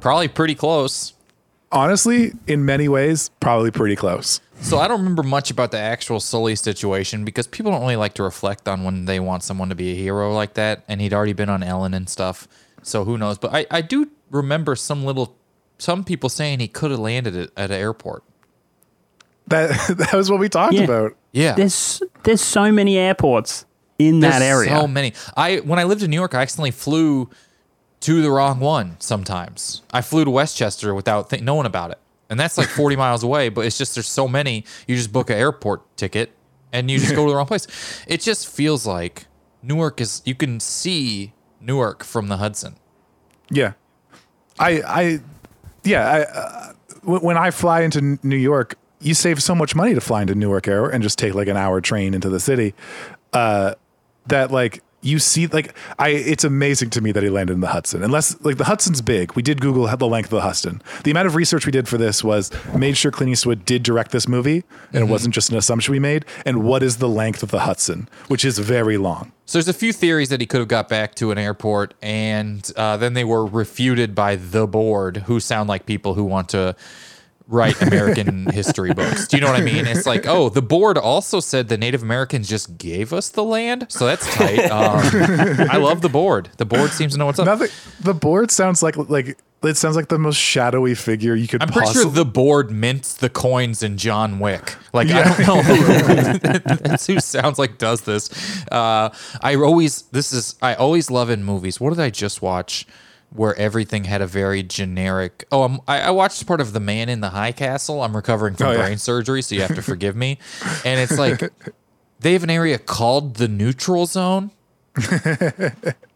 S1: Probably pretty close.
S2: Honestly, in many ways, probably pretty close.
S1: So I don't remember much about the actual Sully situation because people don't really like to reflect on when they want someone to be a hero like that. And he'd already been on Ellen and stuff. So who knows? But I, I do remember some little, some people saying he could have landed it at an airport.
S2: That that was what we talked
S4: Yeah.
S2: about.
S1: Yeah.
S4: There's there's so many airports in that area.
S1: So many. I when I lived in New York, I accidentally flew to the wrong one. Sometimes I flew to Westchester without th- knowing about it, and that's like 40 miles away. But it's just there's so many. You just book an airport ticket and you just go to the wrong place. It just feels like Newark is. You can see Newark from the Hudson.
S2: Yeah, I, I, yeah. I, uh, when I fly into New York, you save so much money to fly into Newark Air and just take like an hour train into the city. Uh, that like you see, like I, it's amazing to me that he landed in the Hudson. Unless like the Hudson's big. We did Google the length of the Hudson. The amount of research we did for this was made sure Clint Eastwood did direct this movie, and it wasn't just an assumption we made. And what is the length of the Hudson, which is very long.
S1: So there's a few theories that he could have got back to an airport, and uh, then they were refuted by the board, who sound like people who want to write American history books. Do you know what I mean? It's like, oh, the board also said the Native Americans just gave us the land, so that's tight. Um, I love the board. The board seems to know what's up.
S2: Nothing. The board sounds like like it sounds like the most shadowy figure you could.
S1: I'm pretty sure the board mints the coins in John Wick. Like I don't know that's who sounds like does this. Uh, I always this is I always love in movies. What did I just watch? Where everything had a very generic. Oh, I'm, I, I watched part of The Man in the High Castle. I'm recovering from
S2: Oh, yeah.
S1: brain surgery, so you have to forgive me. And it's like they have an area called the neutral zone.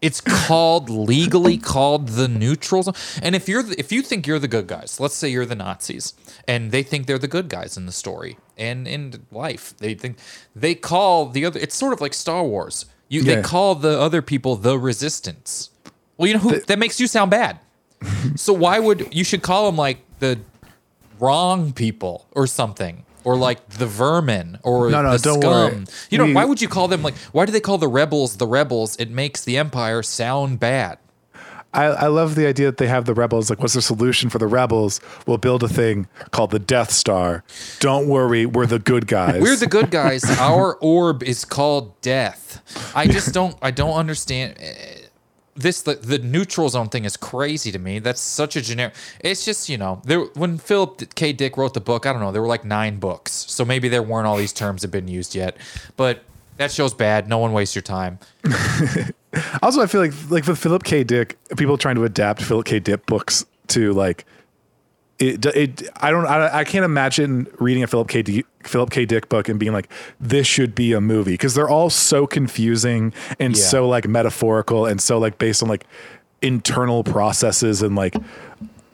S1: It's called legally called the neutral zone. And if you're the, if you think you're the good guys, let's say you're the Nazis, and they think they're the good guys in the story and in life, they think they call the other. It's sort of like Star Wars. You
S2: Yeah.
S1: they call the other people the resistance. Well, you know who that makes you sound bad. so why would you should call them like the wrong people or something? Or like the vermin, or
S2: No, no,
S1: the
S2: don't
S1: scum.
S2: worry.
S1: You know,
S2: We-
S1: why would you call them like? Why do they call the rebels the rebels? It makes the empire sound bad.
S2: I, I love the idea that they have the rebels. Like, what's the solution for the rebels? We'll build a thing called the Death Star. Don't worry, we're the good guys.
S1: We're the good guys. Our orb is called death. I just don't. I don't understand. This the, the neutral zone thing is crazy to me. That's such a generic. It's just you know there when Philip K. Dick wrote the book. I don't know. There were like nine books, so maybe there weren't all these terms have been used yet. But that show's bad. No one waste your time.
S2: Also, I feel like like with Philip K. Dick, people trying to adapt Philip K. Dick books to like it. It I don't I, I can't imagine reading a Philip K. D, Philip K. Dick book and being like this should be a movie because they're all so confusing and
S1: Yeah.
S2: so like metaphorical and so like based on like internal processes and like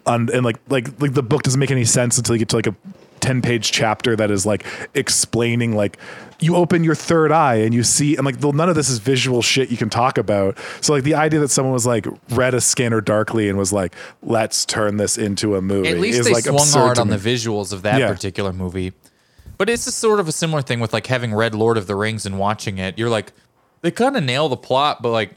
S2: un, and like like like the book doesn't make any sense until you get to like a 10 page chapter that is like explaining like you open your third eye and you see and like well, none of this is visual shit you can talk about so like the idea that someone was like read a scanner darkly and was like let's turn this into a movie
S1: At least
S2: is
S1: they
S2: like
S1: swung hard on the visuals of that
S2: Yeah.
S1: particular movie. But it's just sort of a similar thing with like having read Lord of the Rings and watching it. You're like, they kind of nail the plot, but like,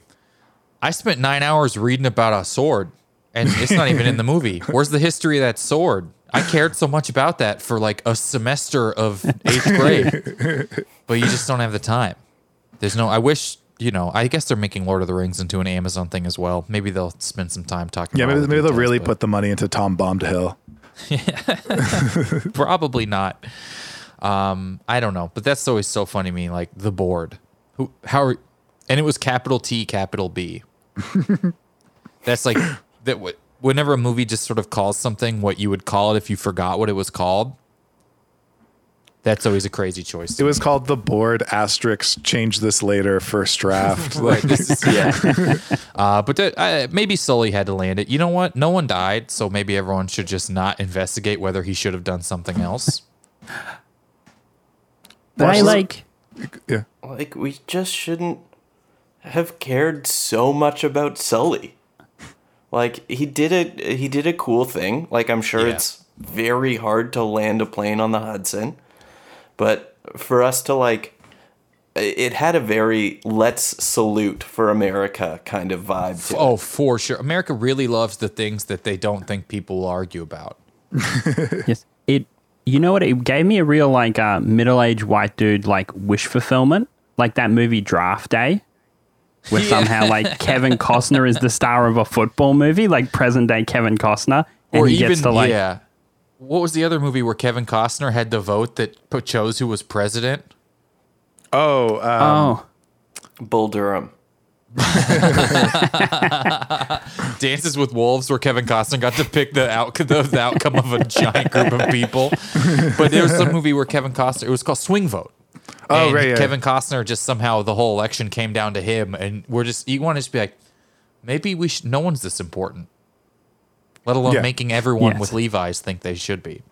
S1: I spent nine hours reading about a sword, and it's not even in the movie. Where's the history of that sword? I cared so much about that for like a semester of eighth grade, but you just don't have the time. There's no. I wish you know. I guess they're making Lord of the Rings into an Amazon thing as well. Maybe they'll spend some time talking.
S2: yeah
S1: about
S2: maybe,
S1: all the
S2: they'll really
S1: but-
S2: put the money into tom bombadil
S1: Probably not. Um, I don't know, but that's always so funny to me. Like the board, who, how, are, and it was capital T, capital B. that's like that. Whenever a movie just sort of calls something what you would call it if you forgot what it was called, that's always a crazy choice.
S2: it was called the board asterisk change this later first draft
S1: right. This is yeah. uh, but that, uh, maybe Sully had to land it. You know what? No one died, so maybe everyone should just not investigate whether he should have done something else.
S4: But I like.
S2: yeah
S3: Like we just shouldn't have cared so much about Sully. Like he did a he did a cool thing. Like I'm sure
S1: Yeah.
S3: it's very hard to land a plane on the Hudson, but for us to like it had a very let's salute for America kind of vibe to it.
S1: Oh, for sure. America really loves the things that they don't think people will argue about.
S4: Yes. It. You know what? It gave me a real like uh, middle-aged white dude like wish fulfillment, like that movie Draft Day, where
S1: Yeah.
S4: somehow like Kevin Costner is the star of a football movie, like present day Kevin Costner, and
S1: or
S4: he
S1: even
S4: gets to like
S1: yeah. What was the other movie where Kevin Costner had the vote that chose who was president?
S2: oh um,
S4: oh
S3: Bull Durham.
S1: Dances with Wolves, where Kevin Costner got to pick the, out, the, the outcome of a giant group of people. But there was some movie where Kevin Costner, it was called Swing Vote.
S2: Oh,
S1: And
S2: right, yeah.
S1: Kevin Costner just somehow the whole election came down to him, and we're just you want to just be like, maybe we should. No one's this important, let alone
S2: Yeah.
S1: making everyone
S4: Yes.
S1: with Levi's think they should be.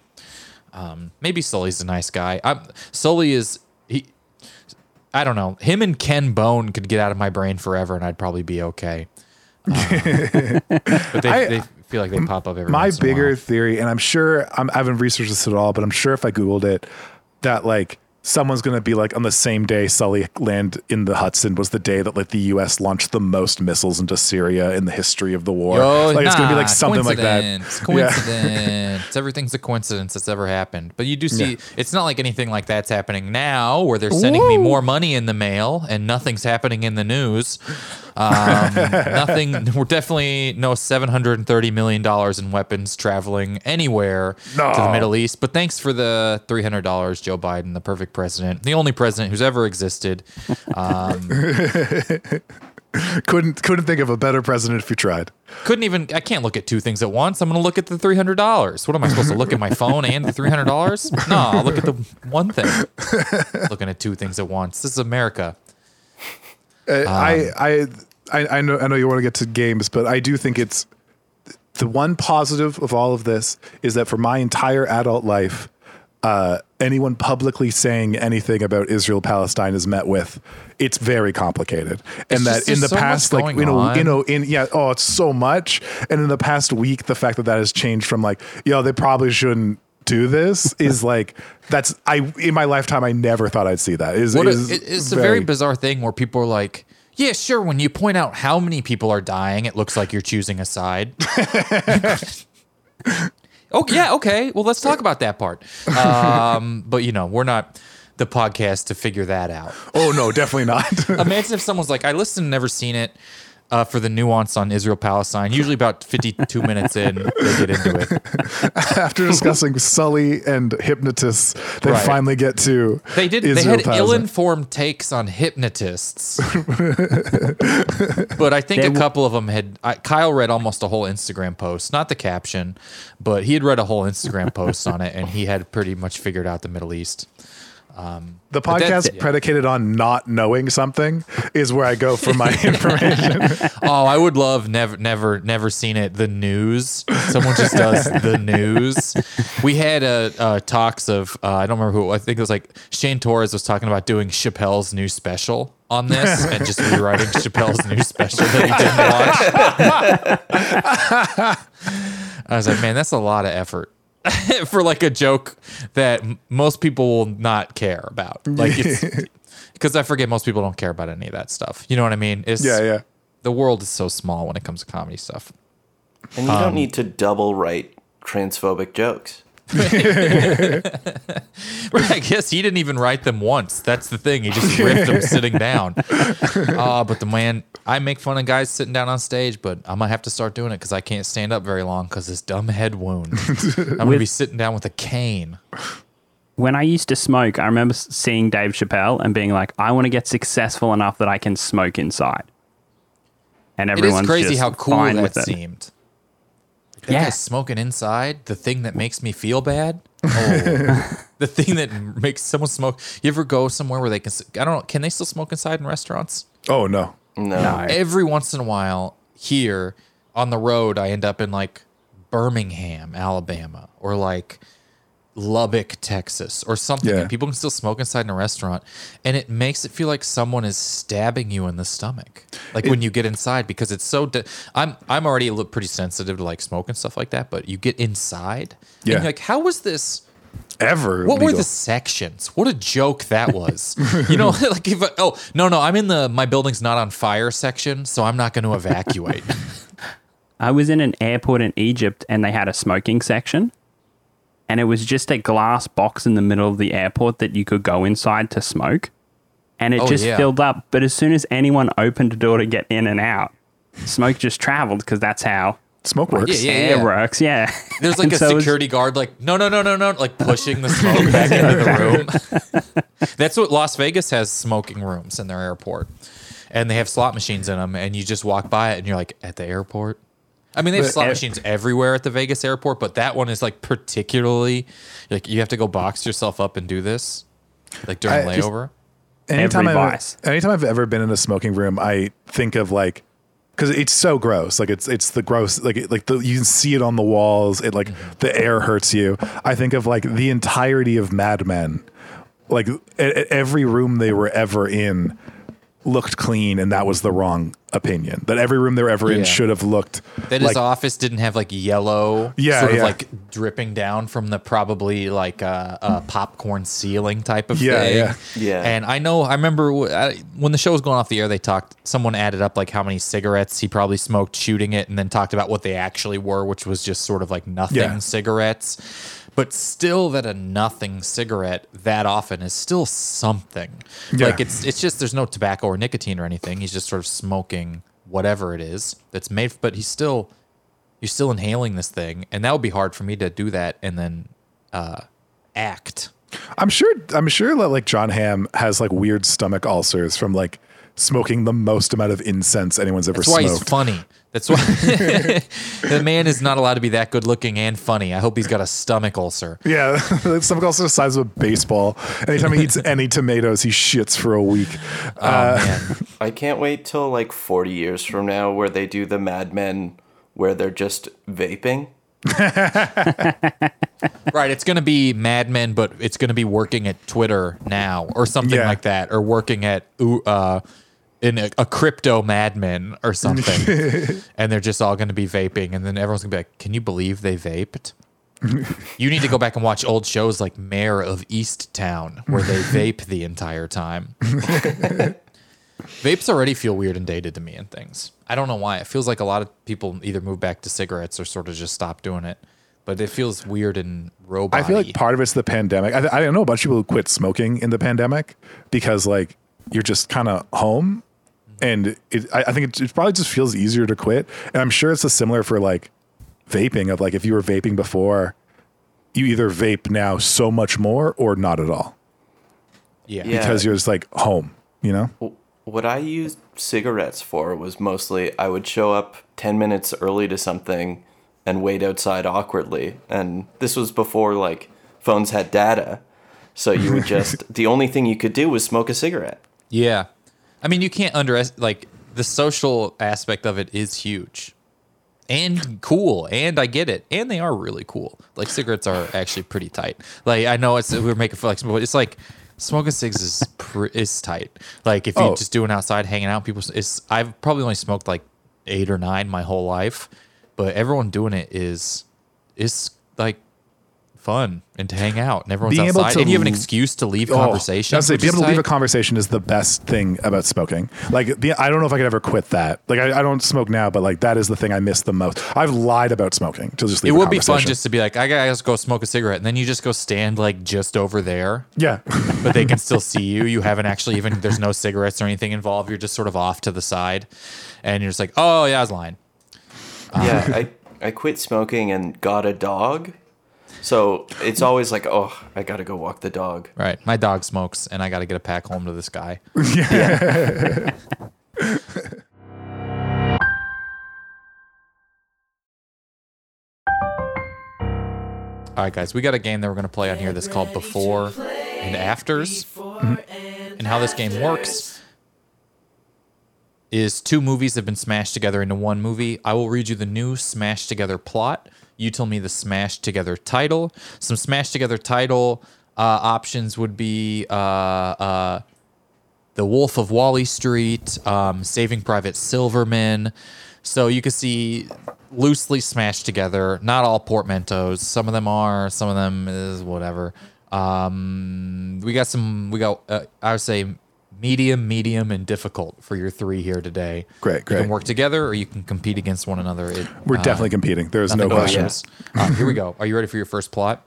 S1: Um, maybe Sully's a nice guy. I'm, Sully is he. I don't know. Him and Ken Bone could get out of my brain forever, and I'd probably be okay. Um, but they,
S2: I-
S1: they feel like they pop up every
S2: my
S1: once in a
S2: bigger
S1: while.
S2: theory, and I'm sure I'm, I haven't researched this at all, but I'm sure if I googled it, that like someone's gonna be like on the same day Sully land in the Hudson was the day that like the U.S. launched the most missiles into Syria in the history of the war.
S1: Oh,
S2: like it's gonna be like something like that.
S1: coincidence,
S2: Yeah.
S1: Coincidence. Everything's a coincidence that's ever happened. But you do see, it's not like anything like that's happening now, where they're sending me more money in the mail and nothing's happening in the news. Um, nothing. We're definitely no seven hundred and thirty million dollars in weapons traveling anywhere to the Middle East. But thanks for the three hundred dollars, Joe Biden, the perfect president, the only president who's ever existed. Um,
S2: Couldn't couldn't think of a better president if you tried.
S1: couldn't even I can't look at two things at once. I'm gonna look at the three hundred dollars. What am I supposed to look at my phone and the three hundred dollars? No, I'll look at the one thing. Looking at two things at once. This is America.
S2: Uh,
S1: Um,
S2: I, I I I know I know you want to get to games, but I do think it's the one positive of all of this is that for my entire adult life, uh, anyone publicly saying anything about Israel Palestine is met with it's very complicated, and that
S1: just-
S2: in the
S1: so
S2: past, like you know,
S1: on.
S2: you know, in yeah, oh, it's so much, and in the past week, the fact that that has changed from like, yo, they probably shouldn't do this is like that's I in my lifetime I never thought I'd see that. Is
S1: a,
S2: is
S1: it- it's a very bizarre thing where people are like, yeah, sure. When you point out how many people are dying, it looks like you're choosing a side. oh yeah, okay. Well, let's talk about that part. Um, but you know, we're not the podcast to figure that out.
S2: Oh no, definitely not.
S1: Imagine if someone's like, I listened, and never seen it. Uh, for the nuance on Israel Palestine, usually about 52 minutes in, they get into it.
S2: after discussing Sully and hypnotists, they
S1: Right.
S2: finally get to
S1: They did.
S2: Israel
S1: they had
S2: Palestine.
S1: ill-informed takes on hypnotists, but I think a couple of them had. I, Kyle read almost a whole Instagram post, not the caption, but he had read a whole Instagram post on it, and he had pretty much figured out the Middle East.
S2: The
S1: But that's-
S2: podcast predicated on not knowing something is where I go for my information.
S1: oh, I would love never, never, never seen it. The news. Someone just does the news. We had uh, uh, talks of uh, I don't remember who. I think it was like Shane Torres was talking about doing Chappelle's new special on this and just rewriting Chappelle's new special that he didn't watch. I was like, man, that's a lot of effort. for like a joke that m- most people will not care about. Like because I forget most people don't care about any of that stuff. You know what I mean? It's,
S2: yeah, yeah.
S1: The world is so small when it comes to comedy stuff.
S3: And you
S1: Um,
S3: don't need to double write transphobic jokes.
S1: I guess he didn't even write them once. That's the thing. He just ripped them sitting down. Oh, but the man, I make fun of guys sitting down on stage, but I might have to start doing it because I can't stand up very long because this dumb head wound. I'm gonna be sitting down with a cane.
S4: When I used to smoke, I remember seeing Dave Chappelle and being like, I want to get successful enough that I can smoke inside. And
S1: It is
S4: everyone's
S1: crazy
S4: just
S1: how cool
S4: fine
S1: that
S4: with it.
S1: seemed. That
S4: Yeah.
S1: guy's smoking inside, the thing that makes me feel bad. Oh, the thing that makes someone smoke. You ever go somewhere where they can? I don't know. Can they still smoke inside in restaurants?
S2: Oh no.
S3: No.
S4: No.
S1: every once in a while here on the road i end up in like birmingham alabama or like lubbock texas or something
S2: Yeah.
S1: and people can still smoke inside in a restaurant and it makes it feel like someone is stabbing you in the stomach like when you get inside because it's so de- i'm i'm already a little pretty sensitive to like smoke and stuff like that but you get inside
S2: Yeah.
S1: and you're like how was this
S2: Ever.
S1: what were the sections? What a joke that was. you know, like if I, oh no no I'm in the my building's not on fire section, so I'm not going to evacuate.
S4: I was in an airport in Egypt and they had a smoking section. And it was just a glass box in the middle of the airport that you could go inside to smoke. And it
S1: Oh,
S4: just
S1: yeah.
S4: filled up. But as soon as anyone opened a door to get in and out, smoke just traveled because that's how
S2: Smoke works.
S1: Yeah, yeah.
S4: air works. Yeah.
S1: There's like
S4: And
S1: a
S4: so it was-
S1: security guard, like no no no no no, like pushing the smoke back into the room. That's what Las Vegas has smoking rooms in their airport, and they have slot machines in them, and you just walk by it, and you're like at the airport. I mean, they have
S2: But
S1: slot
S2: air-
S1: machines everywhere at the Vegas airport, but that one is like particularly like you have to go box yourself up and do this, like during
S2: I just-
S1: layover.
S2: anytime
S4: Every
S2: I've,
S4: vice.
S2: anytime I've ever been in a smoking room, I think of like because it's so gross. Like it's it's the gross like it- like the you can see it on the walls. It like
S1: Mm-hmm.
S2: the air hurts you. I think of like the entirety of Mad Men. Like e- e- every room they were ever in looked clean, and that was the wrong opinion. That every room they were ever in
S1: Yeah.
S2: should have looked
S1: That
S2: like
S1: his office didn't have like yellow,
S2: Yeah,
S1: sort of
S2: yeah.
S1: like dripping down from the probably like uh, uh, popcorn ceiling type of
S2: Yeah,
S1: thing.
S2: yeah.
S3: Yeah.
S1: And I know, I remember w- I- when the show was going off the air, they talked, someone added up like how many cigarettes he probably smoked shooting it and then talked about what they actually were, which was just sort of like nothing
S2: Yeah.
S1: cigarettes. But still, that a nothing cigarette that often is still something.
S2: Yeah.
S1: Like it's it's just there's no tobacco or nicotine or anything. He's just sort of smoking whatever it is that's made. But he's still you're still inhaling this thing, and that would be hard for me to do that and then uh, act.
S2: I'm sure. I'm sure that like Jon Hamm has like weird stomach ulcers from like smoking the most amount of incense anyone's ever
S1: That's why
S2: smoked.
S1: he's funny. That's why the man is not allowed to be that good looking and funny. I hope he's got a stomach ulcer.
S2: Yeah, stomach ulcer the size of a baseball. Anytime he eats any tomatoes, he shits for a week.
S1: Oh man,
S3: I can't wait till like 40 years from now where they do the Mad Men where they're just vaping.
S1: right? It's gonna be Mad Men, but it's gonna be working at Twitter now or something
S2: Yeah.
S1: like that, or working at uh, in a, a crypto madman or something, and they're just all gonna be vaping, and then everyone's gonna be like, "Can you believe they vaped?" you need to go back and watch old shows like Mare of Easttown, where they vape the entire time. Vapes already feel weird and dated to me and things. I don't know why. It feels like a lot of people either move back to cigarettes or sort of just stop doing it. But it feels weird and robot.
S2: I feel like part of it's the pandemic. I, I don't know a bunch of people who quit smoking in the pandemic because like you're just kind of home, and it, I, I think it, it probably just feels easier to quit. And I'm sure it's a similar for like vaping of like if you were vaping before, you either vape now so much more or not at all
S1: yeah.
S3: Yeah.
S2: because you're just like home. You know?
S3: What I used cigarettes for was mostly I would show up 10 minutes early to something and wait outside awkwardly. And this was before like phones had data. So you would just the only thing you could do was smoke a cigarette.
S1: Yeah. I mean, you can't underestimate, like, the social aspect of it is huge and cool. And I get it. And they are really cool. Like, cigarettes are actually pretty tight. Like, I know it's, we're making like, but it's like, smoking cigs is, pr- is tight. Like, if
S2: Oh.
S1: you're just doing outside, hanging out, people, it's, I've probably only smoked like eight or nine my whole life, but everyone doing it is, is like, fun and to hang out and everyone's
S2: Being able
S1: outside
S2: to
S1: and you have an excuse to leave
S2: Oh,
S1: conversation.
S2: I was say, being able to leave a conversation is the best thing about smoking. Like, the, I don't know if I could ever quit that. Like, I, I don't smoke now, but like that is the thing I miss the most. I've lied about smoking to just
S1: It
S2: leave. a
S1: would be fun just to be like, I gotta just go smoke a cigarette, and then you just go stand like just over there,
S2: yeah.
S1: but they can still see you. You haven't actually even there's no cigarettes or anything involved. You're just sort of off to the side, and you're just like, oh yeah, I was lying.
S3: Yeah, I I quit smoking and got a dog. So it's always like, oh, I gotta go walk the dog.
S1: Right, my dog smokes, and I gotta get a pack home to this guy. All right, guys, we got a game that we're going to play on here that's called Before and Afters. Mm-hmm. And how this game works is two movies have been smashed together into one movie. I will read you the new smashed together plot. You tell me the Smash together title. Some Smash together title uh, options would be uh, uh, The Wolf of Wally Street, um, Saving Private Silverman. So you can see loosely smashed together. Not all portmanteaus. Some of them are. Some of them is whatever. Um, we got some. We got. Uh, I would say medium, medium, and difficult for your three here today.
S2: Great, great.
S1: You can work together, or you can compete against one another. It,
S2: We're
S1: uh,
S2: definitely competing. There's no question.
S1: questions. Uh, here we go. Are you ready for your first plot?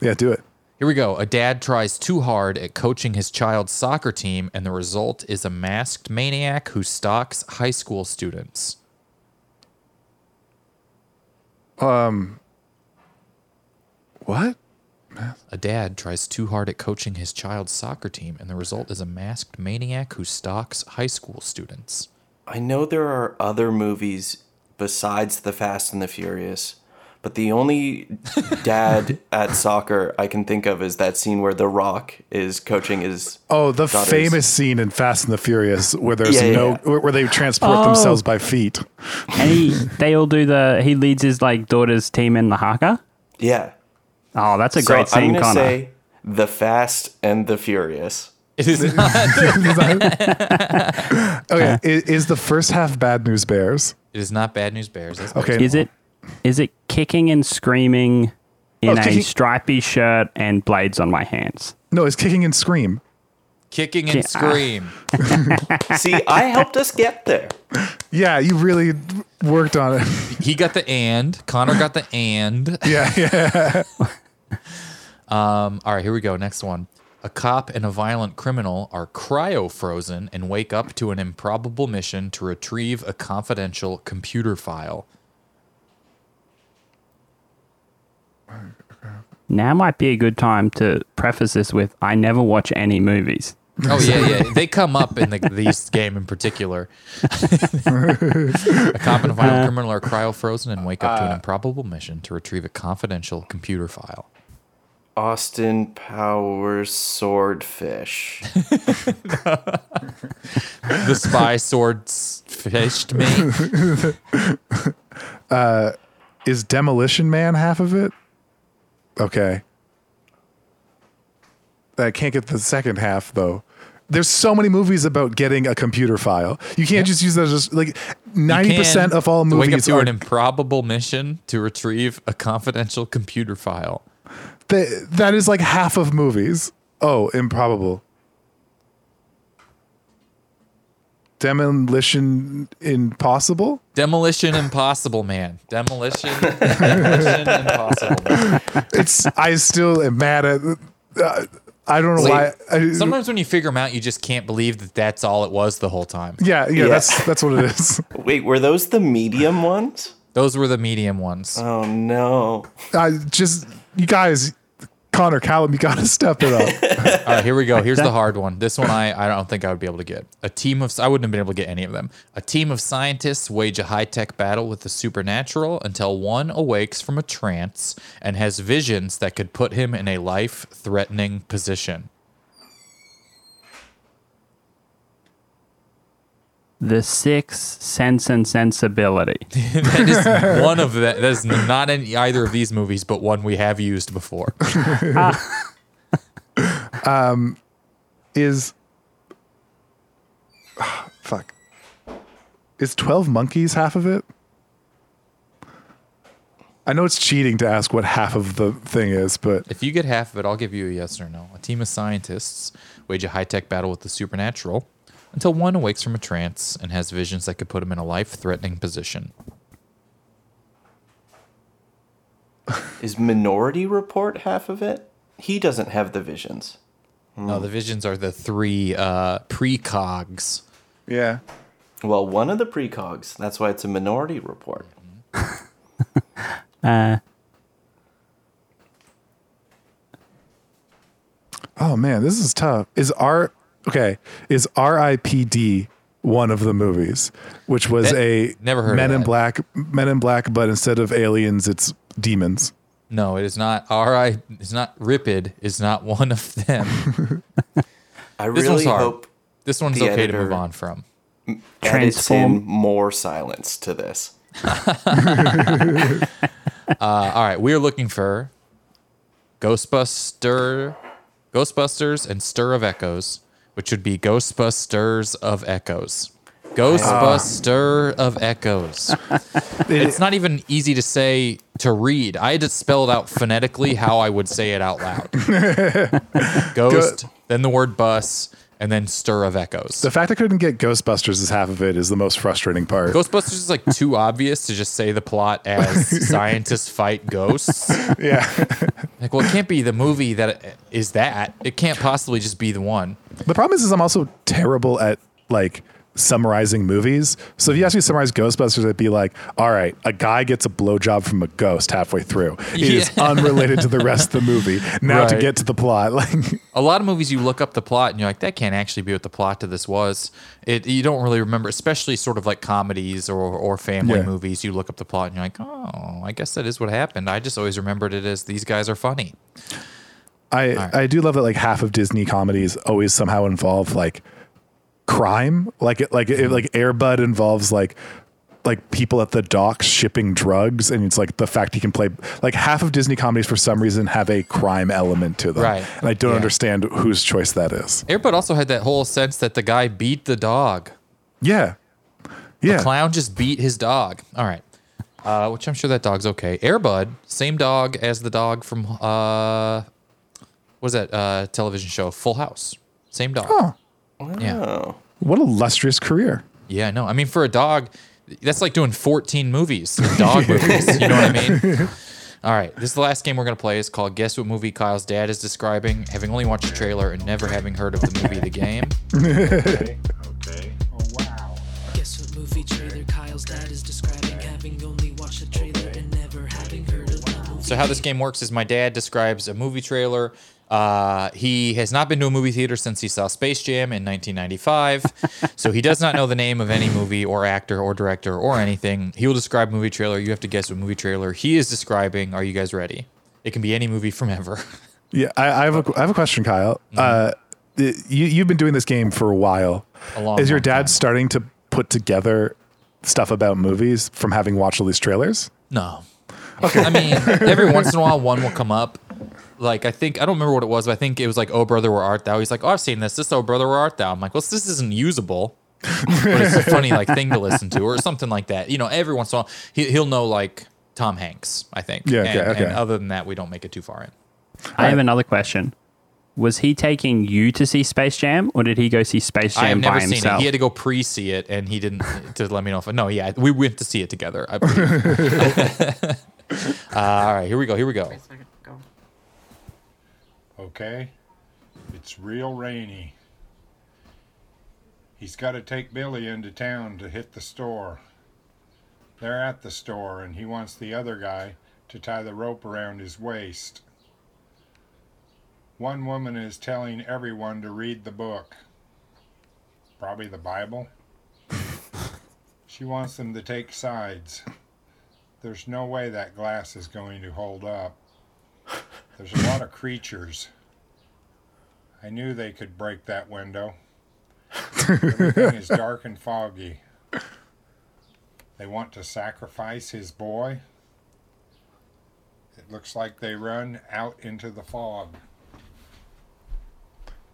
S2: Yeah, do it.
S1: Here we go. A dad tries too hard at coaching his child's soccer team, and the result is a masked maniac who stalks high school students.
S2: Um, what?
S1: A dad tries too hard at coaching his child's soccer team, and the result is a masked maniac who stalks high school students.
S3: I know there are other movies besides The Fast and the Furious, but the only dad at soccer I can think of is that scene where The Rock is coaching his.
S2: Oh, the
S3: daughters.
S2: famous scene in Fast and the Furious where there's
S3: Yeah, yeah,
S2: no
S3: yeah.
S2: where where they transport
S4: Oh.
S2: themselves by feet.
S4: And he, they all do the. He leads his like daughter's team in the haka.
S3: Yeah.
S4: Oh, that's a
S3: So
S4: great
S3: I'm gonna say The Fast and the Furious.
S1: It is not.
S2: Okay, uh. i- is the first half Bad News Bears?
S1: it is not Bad News Bears. That's
S2: Okay,
S4: is it? Is it kicking and screaming in
S2: Oh,
S4: a
S2: kicking-
S4: stripy shirt and blades on my hands?
S2: No, it's kicking and scream.
S1: kicking
S4: Yeah.
S1: and ah. scream.
S3: See, I helped us get there.
S2: Yeah, you really worked on it.
S1: He got the and. Connor got the and.
S2: yeah, yeah.
S1: Um, all right, here we go. Next one. A cop and a violent criminal are cryo frozen and wake up to an improbable mission to retrieve a confidential computer file.
S4: Now might be a good time to preface this with I never watch any movies.
S1: Oh yeah, yeah. They come up in the, these game in particular. a cop and a violent criminal are cryo frozen and wake up to an improbable mission to retrieve a confidential computer file.
S3: Austin Powers Swordfish.
S1: The spy sword fished me.
S2: Uh, is Demolition Man half of it? Okay. I can't get the second half though. There's so many movies about getting a computer file. You can't just use that as just like ninety percent of all movies.
S1: Wake up to
S2: are
S1: an improbable mission to retrieve a confidential computer file.
S2: Th- that is like half of movies. Oh, improbable. Demolition Impossible?
S1: Demolition Impossible Man. Demolition, Demolition Impossible Man.
S2: It's I still am mad at uh, I don't know
S3: Wait,
S2: why. I,
S1: Sometimes when you figure them out, you just can't believe that that's all it was the whole time.
S2: yeah, yeah,
S3: Yeah.
S2: that's that's what it is.
S3: Wait, were those the medium ones?
S1: Those were the medium ones.
S3: Oh no.
S2: I just you guys Connor, Callum, you gotta step it up.
S1: All right, here we go. Here's the hard one. This one I, I don't think I would be able to get. A team of I wouldn't have been able to get any of them. A team of scientists wage a high-tech battle with the supernatural until one awakes from a trance and has visions that could put him in a life-threatening position.
S4: The Sixth Sense and Sensibility.
S1: that is one of the that is not in either of these movies, but one we have used before.
S2: Um, is fuck. Is Twelve Monkeys half of it? I know it's cheating to ask what half of the thing is, but
S1: If you get half of it, I'll give you a yes or no. A team of scientists wage a high tech battle with the supernatural until one awakes from a trance and has visions that could put him in a life threatening position.
S3: Is Minority Report half of it? He doesn't have the visions.
S1: No, the visions are the three uh, precogs.
S2: yeah.
S3: Well, one of the precogs. That's why it's a Minority Report.
S4: Uh,
S2: Oh man, this is tough. Is R okay? Is R.I.P.D. one of the movies, which was
S1: That-
S2: a
S1: never heard of
S2: Men in
S1: that.
S2: Black, Men in Black, but instead of aliens, it's demons.
S1: No, it is not. R I. It's not. Ripid is not one of them.
S3: I
S1: This
S3: really
S1: one's hard.
S3: hope
S1: This one's
S3: The
S1: okay to
S3: editor-
S1: move on from.
S3: edits in
S4: Transform.
S3: more silence to this.
S1: Uh, all right, we are looking for Ghostbuster, Ghostbusters, and Stir of Echoes, which would be Ghostbusters of Echoes. Ghostbuster of Echoes. it's not even easy to say to read. I had to spell it out phonetically how I would say it out loud. Ghost, then the word bus, and then Stir of Echoes.
S2: The fact I couldn't get Ghostbusters as half of it is the most frustrating part.
S1: Ghostbusters is like too obvious to just say the plot as scientists fight ghosts.
S2: yeah,
S1: Like, well, it can't be the movie that is that. It can't possibly just be the one.
S2: the problem is, is I'm also terrible at like summarizing movies. So if you ask me to summarize Ghostbusters, I'd be like, all right, a guy gets a blowjob from a ghost halfway through. It is
S1: Yeah.
S2: unrelated to the rest of the movie. Now to get to the plot, like
S1: A lot of movies, you look up the plot and you're like, that can't actually be what the plot to this was. It you don't really remember, especially sort of like comedies or or family
S2: Yeah.
S1: movies. You look up the plot and you're like, oh, I guess that is what happened. I just always remembered it as these guys are funny.
S2: I
S1: right.
S2: I do love that like half of Disney comedies always somehow involve like crime. Like it like it, like Airbud involves like like people at the docks shipping drugs and it's like the fact he can play like half of Disney comedies for some reason have a crime element to them.
S1: Right.
S2: And I don't
S1: Yeah.
S2: understand whose choice that is.
S1: Airbud also had that whole sense that the guy beat the dog.
S2: Yeah. Yeah.
S1: Clown just beat his dog. All right. Uh, which I'm sure that dog's okay. Airbud, same dog as the dog from uh, what was that uh, television show? Full House. Same dog.
S2: Oh,
S1: Yeah.
S3: Oh.
S2: what a illustrious career.
S1: Yeah, no. I mean, for a dog, that's like doing 14 movies, dog movies. You know what I mean? All right, this is the last game we're gonna play. It's called Guess What Movie Kyle's Dad is Describing. Having only watched the trailer and never having heard of the movie, The Game.
S5: Okay. Okay. Oh wow.
S6: Guess what movie trailer Kyle's dad is describing, having only watched the trailer and never having heard of the movie.
S1: So how this game works is my dad describes a movie trailer. Uh, he has not been to a movie theater since he saw Space Jam in 1995, so he does not know the name of any movie or actor or director or anything. He will describe movie trailer. You have to guess what movie trailer he is describing. Are you guys ready? It can be any movie from ever.
S2: Yeah, I, I have a I have a question, Kyle. Uh, you you've been doing this game for a while.
S1: A long,
S2: Is your dad
S1: time.
S2: starting to put together stuff about movies from having watched all these trailers?
S1: No. Okay. I mean, every once in a while, one will come up. Like I think I don't remember what it was, but I think it was like "Oh brother, where art thou?" He's like, "Oh, I've seen this. This Oh brother, where art thou?" I'm like, "Well, this isn't usable, but it's a funny like thing to listen to, or something like that." You know, every once in a while, he, he'll know like Tom Hanks. I think.
S2: Yeah, okay,
S1: and,
S2: okay.
S1: and other than that, we don't make it too far in.
S4: I have another question. Was he taking you to see Space Jam, or did he go see Space Jam
S1: I have never
S4: by
S1: seen it.
S4: himself?
S1: He had to go pre-see it, and he didn't to let me know if. No, yeah, we went to see it together. I believe. uh, all right, here we go. Here we go.
S5: Okay. It's real rainy. He's got to take Billy into town to hit the store. They're at the store, and he wants the other guy to tie the rope around his waist. One woman is telling everyone to read the book. Probably the Bible. she wants them to take sides. There's no way that glass is going to hold up. There's a lot of creatures. I knew they could break that window. Everything is dark and foggy. They want to sacrifice his boy. It looks like they run out into the fog.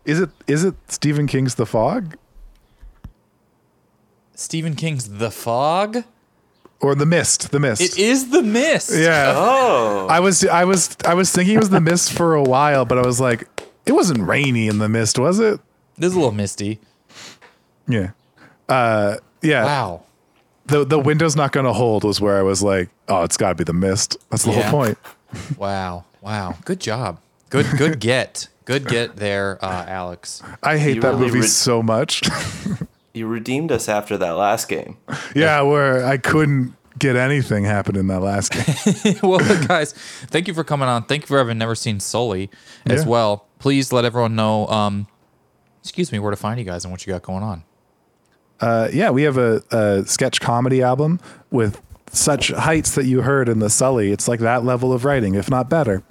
S2: Is it is it Stephen King's The Fog
S1: Stephen King's The Fog.
S2: Or The Mist? The Mist.
S1: It is The Mist.
S2: Yeah.
S3: Oh,
S2: I was I was I was thinking it was The Mist for a while, but I was like, it wasn't rainy in The Mist, was it?
S1: This is a little misty.
S2: Yeah. Uh, yeah.
S1: Wow.
S2: The the window's not going to hold was where I was like, oh, it's got to be The Mist. That's the
S1: Yeah.
S2: whole point.
S1: Wow. Wow. Good job. Good good get. Good get there, uh, Alex.
S2: I hate
S3: You
S2: that
S3: really
S2: movie
S3: re-
S2: so much.
S3: you redeemed us after that last game.
S2: yeah, where I couldn't get anything happen in that last game.
S1: well, guys, thank you for coming on. Thank you for having never seen Sully as
S2: Yeah.
S1: well. Please let everyone know, um, excuse me, where to find you guys and what you got going on.
S2: Uh, yeah, we have a, a sketch comedy album with such heights that you heard in the Sully. It's like that level of writing, if not better.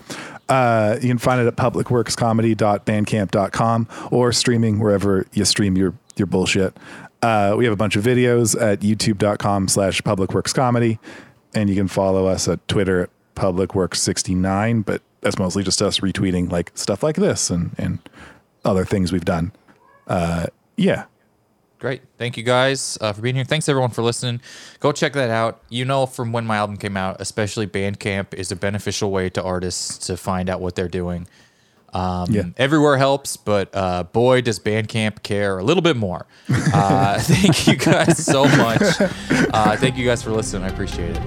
S2: Uh, you can find it at publicworkscomedy.bandcamp.com or streaming wherever you stream your, your bullshit. Uh, we have a bunch of videos at youtube.com slash publicworkscomedy. And you can follow us at Twitter at publicworks69, but that's mostly just us retweeting like stuff like this and, and other things we've done. Uh, yeah.
S1: Great. Thank you guys uh, for being here. Thanks everyone for listening. Go check that out. You know, from when my album came out, especially Bandcamp is a beneficial way to artists to find out what they're doing. Um,
S2: Yeah.
S1: Everywhere helps, but uh, boy, does Bandcamp care a little bit more. Uh, thank you guys so much. Uh, thank you guys for listening. I appreciate it.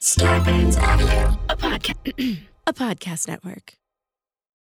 S7: Scarpins Audio, a podcast, a podcast network.